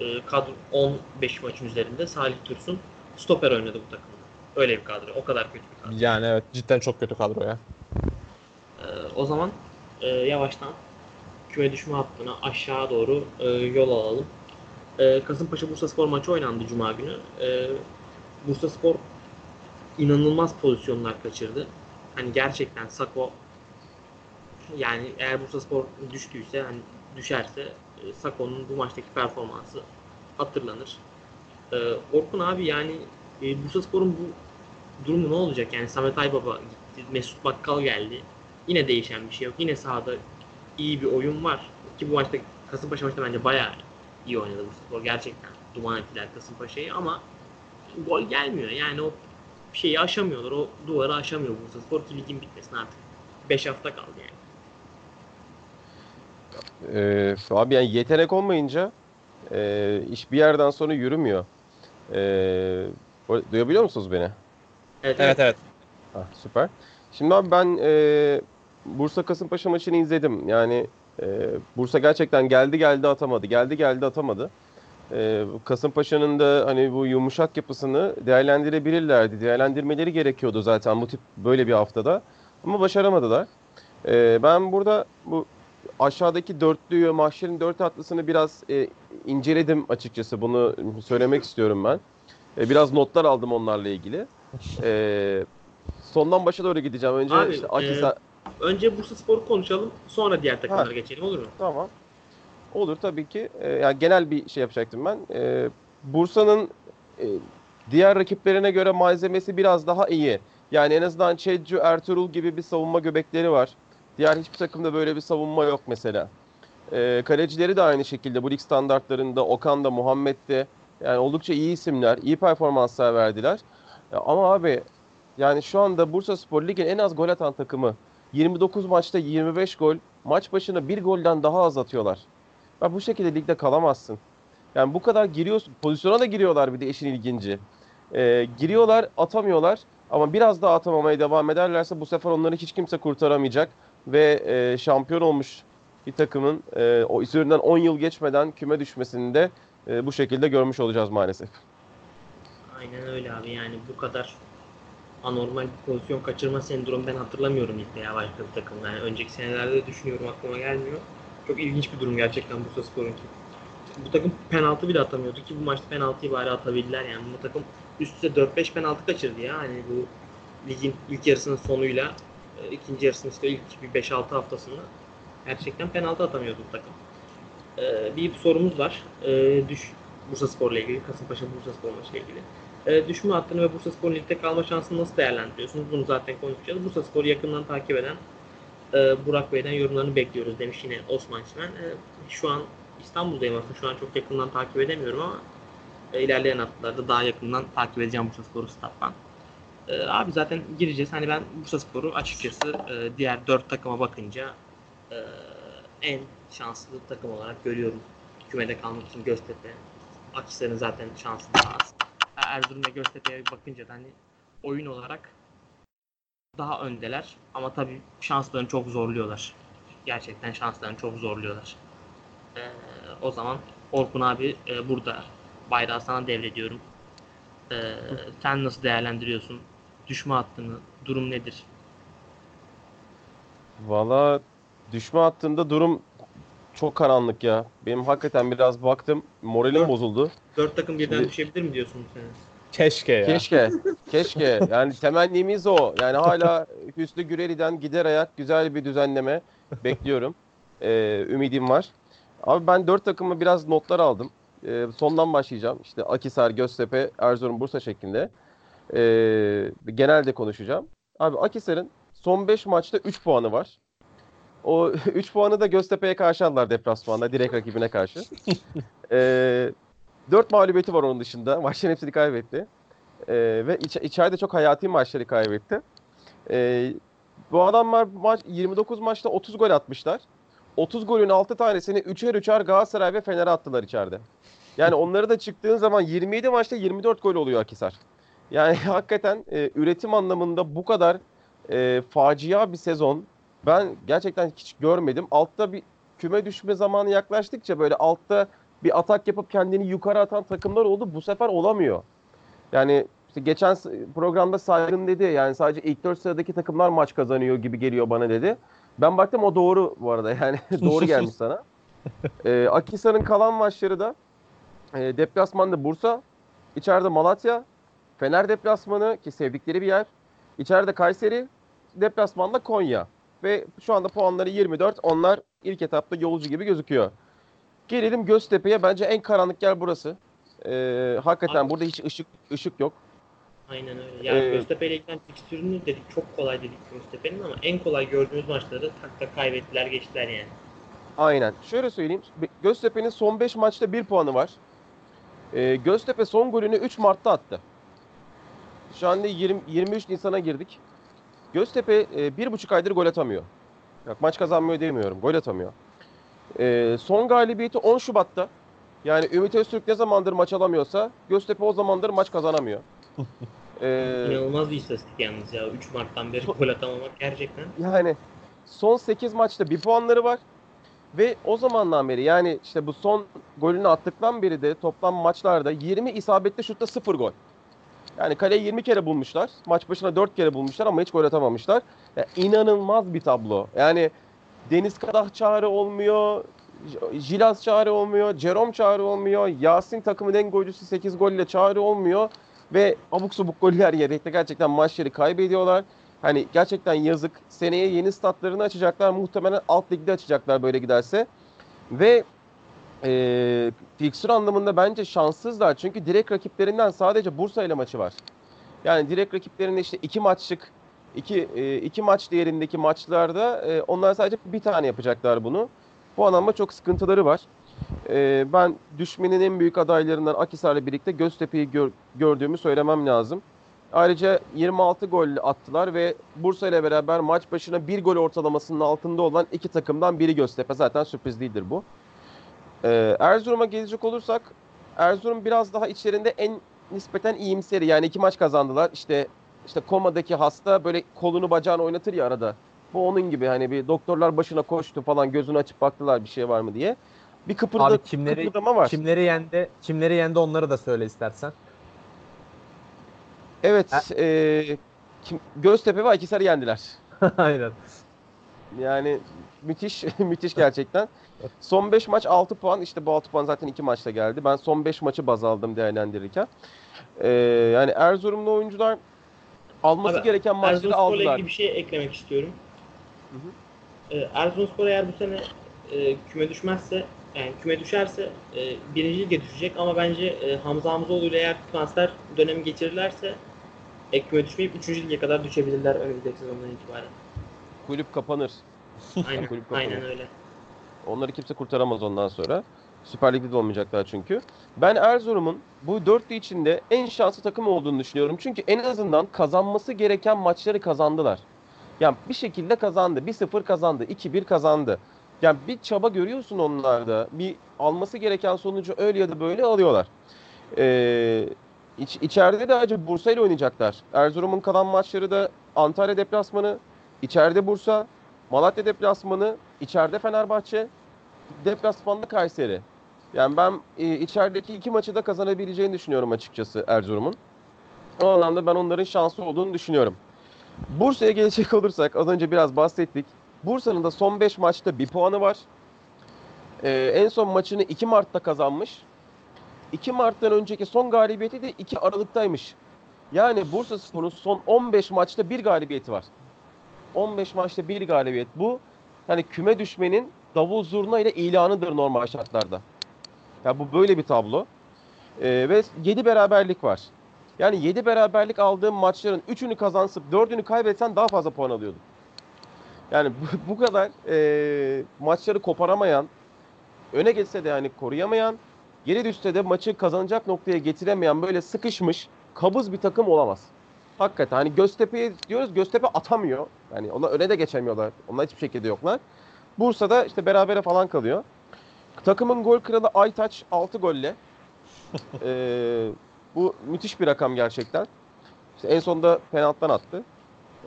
E, kadro 15 maçın üzerinde Salih Dursun stoper oynadı bu takımda. Öyle bir kadro. O kadar kötü bir kadro. Yani evet cidden çok kötü kadro ya. Ee, o zaman e, yavaştan küme düşme hattına aşağı doğru e, yol alalım. E, Kasımpaşa Bursa Spor maçı oynandı Cuma günü. E, Bursa Spor inanılmaz pozisyonlar kaçırdı. Hani gerçekten Sako yani eğer Bursa Spor düştüyse hani düşerse e, Sako'nun bu maçtaki performansı hatırlanır. E, Orkun abi yani e, Bursa Spor'un bu durumu ne olacak? Yani Samet Aybaba gitti, Mesut Bakkal geldi. Yine değişen bir şey yok. Yine sahada iyi bir oyun var. Ki bu maçta Kasımpaşa maçta bence bayağı iyi oynadı bu spor. Gerçekten duman ettiler Kasımpaşa'yı ama gol gelmiyor. Yani o şeyi aşamıyorlar. O duvarı aşamıyor Bursa Spor ki ligin bitmesine artık 5 hafta kaldı yani. Ee, abi yani yetenek olmayınca e, iş bir yerden sonra yürümüyor. Bu- duyabiliyor musunuz beni? Evet, Evet evet. Ah, süper. Şimdi abi ben e, Bursa Kasımpaşa maçını izledim. Yani e, Bursa gerçekten geldi geldi atamadı. Geldi geldi atamadı. E, Kasımpaşa'nın da hani bu yumuşak yapısını değerlendirebilirlerdi. Değerlendirmeleri gerekiyordu zaten bu tip böyle bir haftada. Ama başaramadılar. E, ben burada bu aşağıdaki dörtlüyü, mahşerin dört atlısını biraz e, inceledim açıkçası. Bunu söylemek istiyorum ben. E, biraz notlar aldım onlarla ilgili. E, sondan başa doğru gideceğim. Önce Abi, işte e, Akisa... Önce Bursa Spor'u konuşalım. Sonra diğer takımlara geçelim olur mu? Tamam. Olur tabii ki. E, yani genel bir şey yapacaktım ben. E, Bursa'nın e, diğer rakiplerine göre malzemesi biraz daha iyi. Yani en azından Çedcu, Ertuğrul gibi bir savunma göbekleri var. Diğer hiçbir takımda böyle bir savunma yok mesela. E, kalecileri de aynı şekilde bu lig standartlarında Okan da Muhammed de yani oldukça iyi isimler, iyi performanslar verdiler. Ya ama abi yani şu anda Bursa Spor Lig'in en az gol atan takımı. 29 maçta 25 gol, maç başına bir golden daha az atıyorlar. Ya bu şekilde ligde kalamazsın. Yani bu kadar giriyorsun, pozisyona da giriyorlar bir de işin ilginci. Ee, giriyorlar, atamıyorlar ama biraz daha atamamaya devam ederlerse bu sefer onları hiç kimse kurtaramayacak ve e, şampiyon olmuş bir takımın e, o üzerinden 10 yıl geçmeden küme düşmesini de e, bu şekilde görmüş olacağız maalesef. Aynen öyle abi yani bu kadar anormal pozisyon kaçırma sendromu ben hatırlamıyorum ligde ya başka bir takımda. Yani önceki senelerde de düşünüyorum aklıma gelmiyor. Çok ilginç bir durum gerçekten Bursa Spor'unki. Bu takım penaltı bile atamıyordu ki bu maçta penaltıyı bari atabildiler yani. Bu takım üst üste 4-5 penaltı kaçırdı ya. Hani bu ligin ilk yarısının sonuyla e, ikinci yarısının işte ilk bir 5-6 haftasında gerçekten penaltı atamıyordu bu takım. Ee, bir sorumuz var. Ee, düş Bursa Spor'la ilgili, Kasımpaşa Bursa Spor maçıyla ilgili. Ee, düşme hattını ve Bursa Spor'un ligde kalma şansını nasıl değerlendiriyorsunuz? Bunu zaten konuşacağız. Bursa Spor'u yakından takip eden e, Burak Bey'den yorumlarını bekliyoruz demiş yine Osman Çimen. E, şu an İstanbul'dayım aslında. Şu an çok yakından takip edemiyorum ama e, ilerleyen haftalarda daha yakından takip edeceğim Bursa Spor'u stat'tan. E, abi zaten gireceğiz. Hani ben Bursa Spor'u açıkçası e, diğer dört takıma bakınca e, en şanslı takım olarak görüyorum. Kümede kalmak için Göztepe. Akhisar'ın zaten şansı daha az. Erzurum ve Göztepe'ye bakınca da hani oyun olarak daha öndeler. Ama tabii şanslarını çok zorluyorlar. Gerçekten şanslarını çok zorluyorlar. Ee, o zaman Orkun abi e, burada bayrağı sana devrediyorum. Ee, sen nasıl değerlendiriyorsun? Düşme hattını, durum nedir? Valla düşme hattında durum çok karanlık ya. Benim hakikaten biraz baktım. Moralim Dört. bozuldu. Dört takım birden Şimdi- düşebilir mi diyorsun sen? Keşke ya. Keşke. Keşke. Yani temennimiz o. Yani hala Hüsnü Güreli'den gider ayak güzel bir düzenleme bekliyorum. Ee, ümidim var. Abi ben dört takımı biraz notlar aldım. Ee, sondan başlayacağım. İşte Akisar, Göztepe, Erzurum, Bursa şeklinde. Ee, genelde konuşacağım. Abi Akisar'ın son 5 maçta 3 puanı var. O 3 puanı da Göztepe'ye karşı aldılar deplasmanda direkt rakibine karşı. Ee, 4 mağlubiyeti var onun dışında. Maçların hepsini kaybetti. Ee, ve iç- içeride çok hayati maçları kaybetti. Ee, bu adamlar maç 29 maçta 30 gol atmışlar. 30 golün 6 tanesini üçer üçer Galatasaray ve Fener'e attılar içeride. Yani onları da çıktığın zaman 27 maçta 24 gol oluyor Akisar. Yani hakikaten e, üretim anlamında bu kadar e, facia bir sezon ben gerçekten hiç görmedim. Altta bir küme düşme zamanı yaklaştıkça böyle altta bir atak yapıp kendini yukarı atan takımlar oldu. Bu sefer olamıyor. Yani işte geçen programda Saygın dedi yani sadece ilk 4 sıradaki takımlar maç kazanıyor gibi geliyor bana dedi. Ben baktım o doğru bu arada yani doğru gelmiş sana. Ee, Akhisar'ın kalan maçları da e, deplasmanda Bursa, içeride Malatya, Fener deplasmanı ki sevdikleri bir yer. İçeride Kayseri, deplasmanda Konya. Ve şu anda puanları 24. Onlar ilk etapta yolcu gibi gözüküyor. Gelelim Göztepe'ye. Bence en karanlık yer burası. Ee, hakikaten Abi- burada hiç ışık ışık yok. Aynen öyle. Yani Ee, Göztepe ile ilgili fikstürünü dedik çok kolay dedik Göztepe'nin ama en kolay gördüğümüz maçları tak tak kaybettiler geçtiler yani. Aynen. Şöyle söyleyeyim. Göztepe'nin son 5 maçta 1 puanı var. Ee, Göztepe son golünü 3 Mart'ta attı. Şu anda 20, 23 Nisan'a girdik. Göztepe e, bir buçuk aydır gol atamıyor. Bak maç kazanmıyor demiyorum. Gol atamıyor. Ee, son galibiyeti 10 Şubat'ta. Yani Ümit Öztürk ne zamandır maç alamıyorsa Göztepe o zamandır maç kazanamıyor. Ee, İnanılmaz bir istatistik yalnız ya. 3 Mart'tan beri gol atamamak gerçekten. Yani son 8 maçta bir puanları var. Ve o zamandan beri yani işte bu son golünü attıktan beri de toplam maçlarda 20 isabetli şutta 0 gol. Yani kaleyi 20 kere bulmuşlar. Maç başına 4 kere bulmuşlar ama hiç gol atamamışlar. Ya inanılmaz bir tablo. Yani Deniz Kadah çağrı olmuyor. Jilas çağrı olmuyor. Jerome çağrı olmuyor. Yasin takımın en golcüsü 8 golle çağrı olmuyor. Ve abuk subuk goller yemekte gerçekten maçları kaybediyorlar. Hani gerçekten yazık. Seneye yeni statlarını açacaklar. Muhtemelen alt ligde açacaklar böyle giderse. Ve e, fiksür anlamında bence şanssızlar. Çünkü direkt rakiplerinden sadece Bursa ile maçı var. Yani direkt rakiplerinde işte iki maçlık iki, e, iki maç değerindeki maçlarda e, onlar sadece bir tane yapacaklar bunu. Bu anlamda çok sıkıntıları var. E, ben düşmenin en büyük adaylarından Akhisar'la birlikte Göztepe'yi gör- gördüğümü söylemem lazım. Ayrıca 26 gol attılar ve Bursa ile beraber maç başına bir gol ortalamasının altında olan iki takımdan biri Göztepe. Zaten sürpriz değildir bu. Ee, Erzurum'a gelecek olursak Erzurum biraz daha içlerinde en nispeten iyimseri. Yani iki maç kazandılar. İşte işte komadaki hasta böyle kolunu bacağını oynatır ya arada. Bu onun gibi hani bir doktorlar başına koştu falan gözünü açıp baktılar bir şey var mı diye. Bir kıpırda, Abi kimleri kıpırdama var. kimleri yendi? Kimleri yendi onları da söyle istersen. Evet. e, Kim, Göztepe ve Akhisar'ı yendiler. Aynen. Yani müthiş müthiş gerçekten. Son 5 maç 6 puan. İşte bu 6 puan zaten 2 maçta geldi. Ben son 5 maçı baz aldım değerlendirirken. Ee, yani Erzurumlu oyuncular alması Abi, gereken maçları Erzurumspor'la aldılar. ilgili bir şey eklemek istiyorum. Hı hı. Ee, Erzurumspor eğer bu sene e, küme düşmezse yani küme düşerse e, birinci lige düşecek ama bence e, Hamza Hamzoğlu ile eğer transfer dönemi geçirirlerse e, küme düşmeyip 3. lige kadar düşebilirler önümüzdeki sezondan itibaren. Kulüp kapanır. Aynen, Kulüp kapanır. aynen öyle. Onları kimse kurtaramaz ondan sonra. Süper Lig'de de olmayacaklar çünkü. Ben Erzurum'un bu dörtlü içinde en şanslı takım olduğunu düşünüyorum. Çünkü en azından kazanması gereken maçları kazandılar. Yani bir şekilde kazandı. 1-0 kazandı. 2-1 kazandı. Yani bir çaba görüyorsun onlarda. Bir alması gereken sonucu öyle ya da böyle alıyorlar. Ee, iç, içeride de acı Bursa ile oynayacaklar. Erzurum'un kalan maçları da Antalya deplasmanı, içeride Bursa, Malatya deplasmanı, içeride Fenerbahçe, deplasmanda Kayseri. Yani ben e, içerideki iki maçı da kazanabileceğini düşünüyorum açıkçası Erzurum'un. O anlamda ben onların şanslı olduğunu düşünüyorum. Bursa'ya gelecek olursak az önce biraz bahsettik. Bursa'nın da son 5 maçta bir puanı var. Ee, en son maçını 2 Mart'ta kazanmış. 2 Mart'tan önceki son galibiyeti de 2 Aralık'taymış. Yani Bursa Spor'un son 15 maçta bir galibiyeti var. 15 maçta bir galibiyet. Bu yani küme düşmenin davul zurna ile ilanıdır normal şartlarda. Ya bu böyle bir tablo. Ee, ve 7 beraberlik var. Yani 7 beraberlik aldığım maçların 3'ünü kazansıp 4'ünü kaybetsen daha fazla puan alıyordun. Yani bu, bu kadar e, maçları koparamayan, öne geçse de yani koruyamayan, geri düşse de maçı kazanacak noktaya getiremeyen böyle sıkışmış, kabız bir takım olamaz. Hakikaten hani Göztepe'ye diyoruz Göztepe atamıyor. Yani ona öne de geçemiyorlar. Onlar hiçbir şekilde yoklar. Bursa'da işte berabere falan kalıyor. Takımın gol kralı Aytaç 6 golle. Ee, bu müthiş bir rakam gerçekten. İşte en sonunda penaltıdan attı.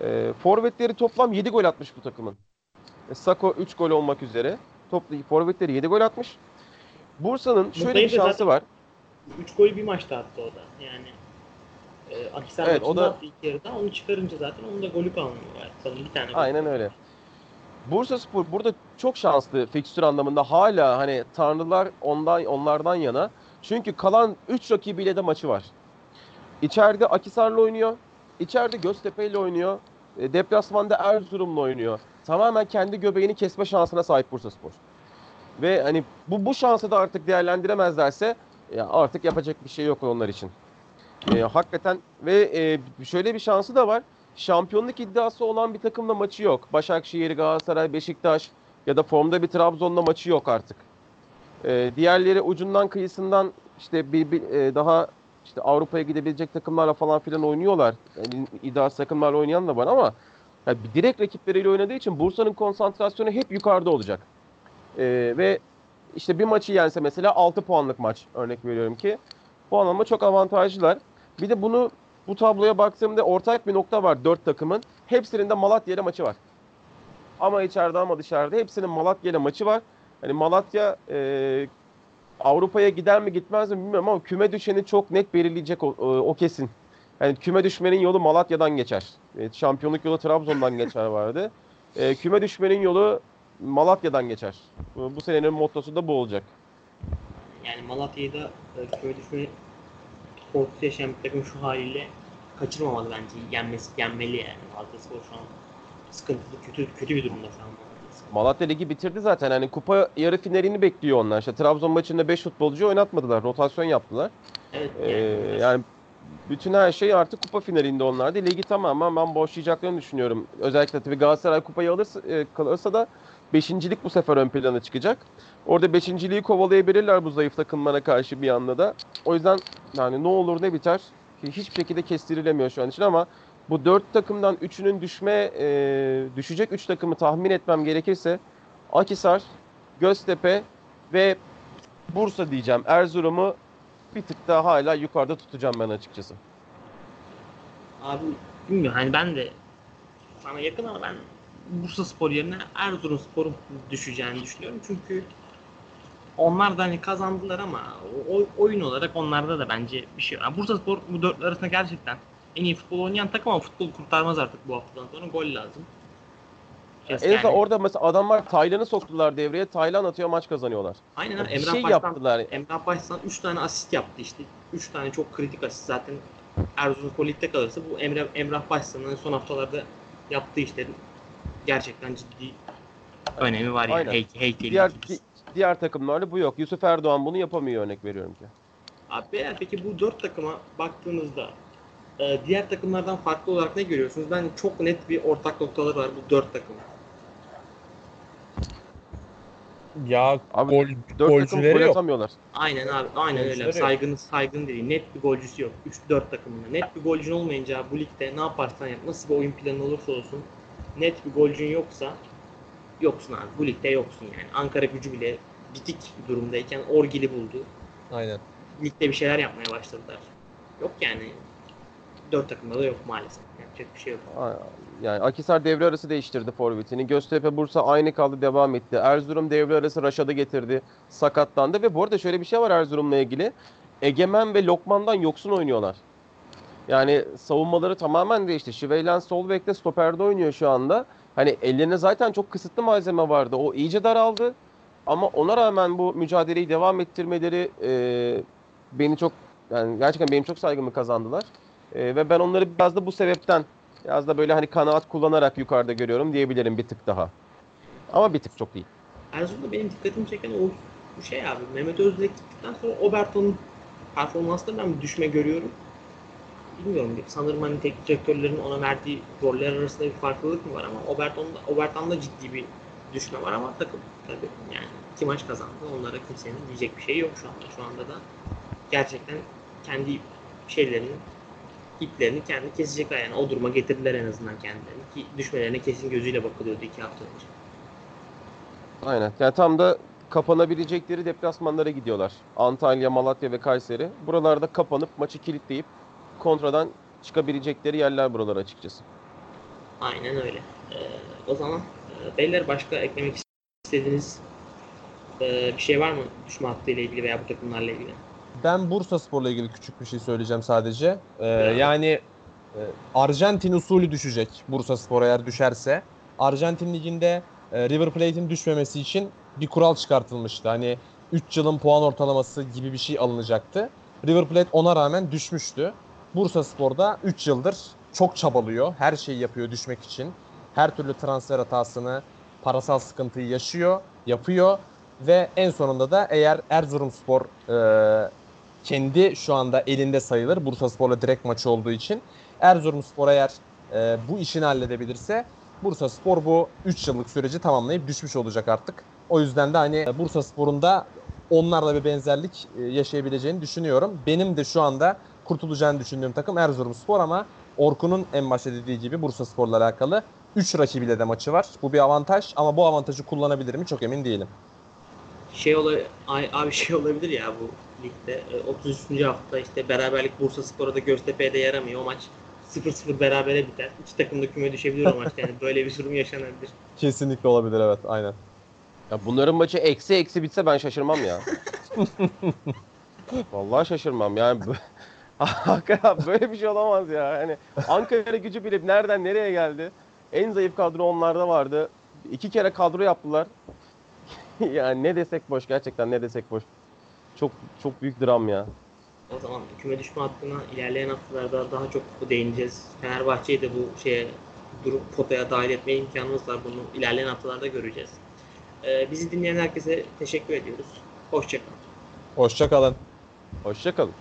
Ee, forvetleri toplam 7 gol atmış bu takımın. E, Sako 3 gol olmak üzere. Toplu forvetleri 7 gol atmış. Bursa'nın şöyle Bursa'yı bir şansı var. 3 golü bir maçta attı o da. Yani e, Akhisar Evet, o da- ilk yarıda. Onu çıkarınca zaten onun da golü kalmıyor. Sanırım bir tane. Aynen öyle. Bursa Spor burada çok şanslı fikstür anlamında hala hani tanrılar ondan onlardan yana. Çünkü kalan 3 rakibiyle de maçı var. İçeride Akisar'la oynuyor. İçeride Göztepe ile oynuyor. E, deplasmanda Erzurum'la oynuyor. Tamamen kendi göbeğini kesme şansına sahip Bursa Spor. Ve hani bu bu şansı da artık değerlendiremezlerse ya artık yapacak bir şey yok onlar için. E, hakikaten ve e, şöyle bir şansı da var şampiyonluk iddiası olan bir takımla maçı yok. Başakşehir, Galatasaray, Beşiktaş ya da formda bir Trabzon'la maçı yok artık. Ee, diğerleri ucundan kıyısından işte bir, bir e, daha işte Avrupa'ya gidebilecek takımlarla falan filan oynuyorlar. Yani iddiası takımlarla oynayan da var ama yani direkt rakipleriyle oynadığı için Bursa'nın konsantrasyonu hep yukarıda olacak. Ee, ve işte bir maçı yense mesela 6 puanlık maç örnek veriyorum ki bu anlamda çok avantajlılar. Bir de bunu bu tabloya baktığımda ortak bir nokta var dört takımın. Hepsinin de Malatya maçı var. Ama içeride ama dışarıda hepsinin Malatya maçı var. Hani Malatya e, Avrupa'ya gider mi gitmez mi bilmiyorum ama küme düşeni çok net belirleyecek o, o, o kesin. Yani küme düşmenin yolu Malatya'dan geçer. Evet, şampiyonluk yolu Trabzon'dan geçer vardı. E, küme düşmenin yolu Malatya'dan geçer. Bu, bu senenin mottosu da bu olacak. Yani Malatya'yı da e, köy düşme korkusu yaşayan bir takım şu haliyle kaçırmamalı bence. Yenmesi, yenmeli yani. Malatya Spor şu an sıkıntılı, kötü kötü bir durumda şu an Malatya Ligi bitirdi zaten. Hani kupa yarı finalini bekliyor onlar. İşte Trabzon maçında 5 futbolcu oynatmadılar. Rotasyon yaptılar. Evet Ee, yani. yani bütün her şey artık kupa finalinde onlardı. Ligi tamamen ben boşlayacaklarını düşünüyorum. Özellikle tabii Galatasaray kupayı alırsa, e, kalırsa da beşincilik bu sefer ön plana çıkacak. Orada beşinciliği kovalayabilirler bu zayıf takımlara karşı bir anda da. O yüzden yani ne olur ne biter hiçbir şekilde kestirilemiyor şu an için ama bu dört takımdan üçünün düşme e, düşecek üç takımı tahmin etmem gerekirse Akisar, Göztepe ve Bursa diyeceğim. Erzurum'u bir tık daha hala yukarıda tutacağım ben açıkçası. Abi bilmiyorum hani ben de sana yakın ama ben Bursa Spor yerine Erzurum Spor'un düşeceğini düşünüyorum. Çünkü onlar da hani kazandılar ama o, oyun olarak onlarda da bence bir şey var. Yani Bursa Spor bu dörtlü arasında gerçekten en iyi futbol oynayan takım ama futbol kurtarmaz artık bu haftadan sonra gol lazım. Kes En azından yani. orada mesela adamlar Taylan'ı soktular devreye. Taylan atıyor maç kazanıyorlar. Aynen abi, Emrah şey Baştan, yaptılar. Emrah Baştan 3 tane asist yaptı işte. 3 tane çok kritik asist zaten Erzurumspor ligde kalırsa bu Emre, Emrah Baştan'ın son haftalarda yaptığı işlerin gerçekten ciddi önemi var yani. Aynen. Heyke, heykeli Diğer di- diğer takımlarda bu yok. Yusuf Erdoğan bunu yapamıyor örnek veriyorum ki. Abi beyler peki bu dört takıma baktığınızda e, diğer takımlardan farklı olarak ne görüyorsunuz? Ben çok net bir ortak noktaları var bu dört takım. Ya Abi gol, Dört takım golcüleri gol yok. atamıyorlar. Aynen abi aynen öyle. Golcüleri yok. Saygın, saygın değil. Net bir golcüsü yok. 3-4 takımında. Net bir golcün olmayınca bu ligde ne yaparsan yap, nasıl bir oyun planı olursa olsun net bir golcün yoksa yoksun abi. Bu ligde yoksun yani. Ankara gücü bile bitik durumdayken Orgil'i buldu. Aynen. Ligde bir şeyler yapmaya başladılar. Yok yani. Dört takımda da yok maalesef. Yapacak bir şey yok. Yani Akisar devre arası değiştirdi forvetini. Göztepe Bursa aynı kaldı devam etti. Erzurum devre arası Raşad'ı getirdi. Sakatlandı ve bu arada şöyle bir şey var Erzurum'la ilgili. Egemen ve Lokman'dan yoksun oynuyorlar. Yani savunmaları tamamen değişti. Şiveylen sol bekte stoperde oynuyor şu anda. Hani ellerine zaten çok kısıtlı malzeme vardı. O iyice daraldı. Ama ona rağmen bu mücadeleyi devam ettirmeleri e, beni çok yani gerçekten benim çok saygımı kazandılar. E, ve ben onları biraz da bu sebepten Biraz da böyle hani kanaat kullanarak yukarıda görüyorum diyebilirim bir tık daha. Ama bir tık çok değil. Erzurum'da benim dikkatimi çeken o şey abi. Mehmet Özdilek gittikten sonra Oberto'nun performansında ben bir düşme görüyorum. Bilmiyorum. Sanırım hani teknik direktörlerin ona verdiği roller arasında bir farklılık mı var ama Oberton'da, Oberton'da ciddi bir düşme var ama takım tabii yani iki maç kazandı. Onlara kimsenin diyecek bir şey yok şu anda. Şu anda da gerçekten kendi şeylerini iplerini kendi kesecekler yani o duruma getirdiler en azından kendilerini ki düşmelerine kesin gözüyle bakılıyordu iki hafta önce. Aynen. Yani tam da kapanabilecekleri deplasmanlara gidiyorlar. Antalya, Malatya ve Kayseri. Buralarda kapanıp maçı kilitleyip kontradan çıkabilecekleri yerler buralar açıkçası. Aynen öyle. Ee, o zaman e, beyler başka eklemek istediğiniz e, bir şey var mı düşme hattıyla ilgili veya bu takımlarla ilgili? Ben Bursa Spor'la ilgili küçük bir şey söyleyeceğim sadece. Ee, Ya. yani e, Arjantin usulü düşecek Bursa Spor eğer düşerse. Arjantin liginde e, River Plate'in düşmemesi için bir kural çıkartılmıştı. Hani 3 yılın puan ortalaması gibi bir şey alınacaktı. River Plate ona rağmen düşmüştü. Bursa Spor'da 3 yıldır çok çabalıyor. Her şeyi yapıyor düşmek için. Her türlü transfer hatasını, parasal sıkıntıyı yaşıyor, yapıyor ve en sonunda da eğer Erzurumspor e, kendi şu anda elinde sayılır Bursaspor'la direkt maçı olduğu için Erzurumspor eğer e, bu işini halledebilirse Bursaspor bu 3 yıllık süreci tamamlayıp düşmüş olacak artık. O yüzden de hani Bursaspor'un da onlarla bir benzerlik e, yaşayabileceğini düşünüyorum. Benim de şu anda kurtulacağını düşündüğüm takım Erzurumspor ama Orkun'un en başta dediği gibi Bursaspor'la alakalı 3 rakibiyle de maçı var. Bu bir avantaj ama bu avantajı kullanabilir mi çok emin değilim. Şey ola, ay- abi şey olabilir ya bu ligde e, 33. hafta işte beraberlik Bursa Spor'a da Göztepe'ye de yaramıyor o maç 0-0 berabere biter. İki takım da küme düşebilir o maçta yani böyle bir durum yaşanabilir. Kesinlikle olabilir evet aynen. Ya bunların maçı eksi eksi bitse ben şaşırmam ya. Vallahi şaşırmam yani. Hakikaten böyle bir şey olamaz ya. Yani Ankara gücü bile nereden nereye geldi? En zayıf kadro onlarda vardı. İki kere kadro yaptılar. yani ne desek boş gerçekten ne desek boş. Çok çok büyük dram ya. O zaman küme düşme hattına ilerleyen haftalarda daha çok değineceğiz. Fenerbahçe'yi de bu şeye durum potaya dahil etme imkanımız var. Bunu ilerleyen haftalarda göreceğiz. Ee, bizi dinleyen herkese teşekkür ediyoruz. Hoşçakalın. Hoşçakalın. Hoşça kalın.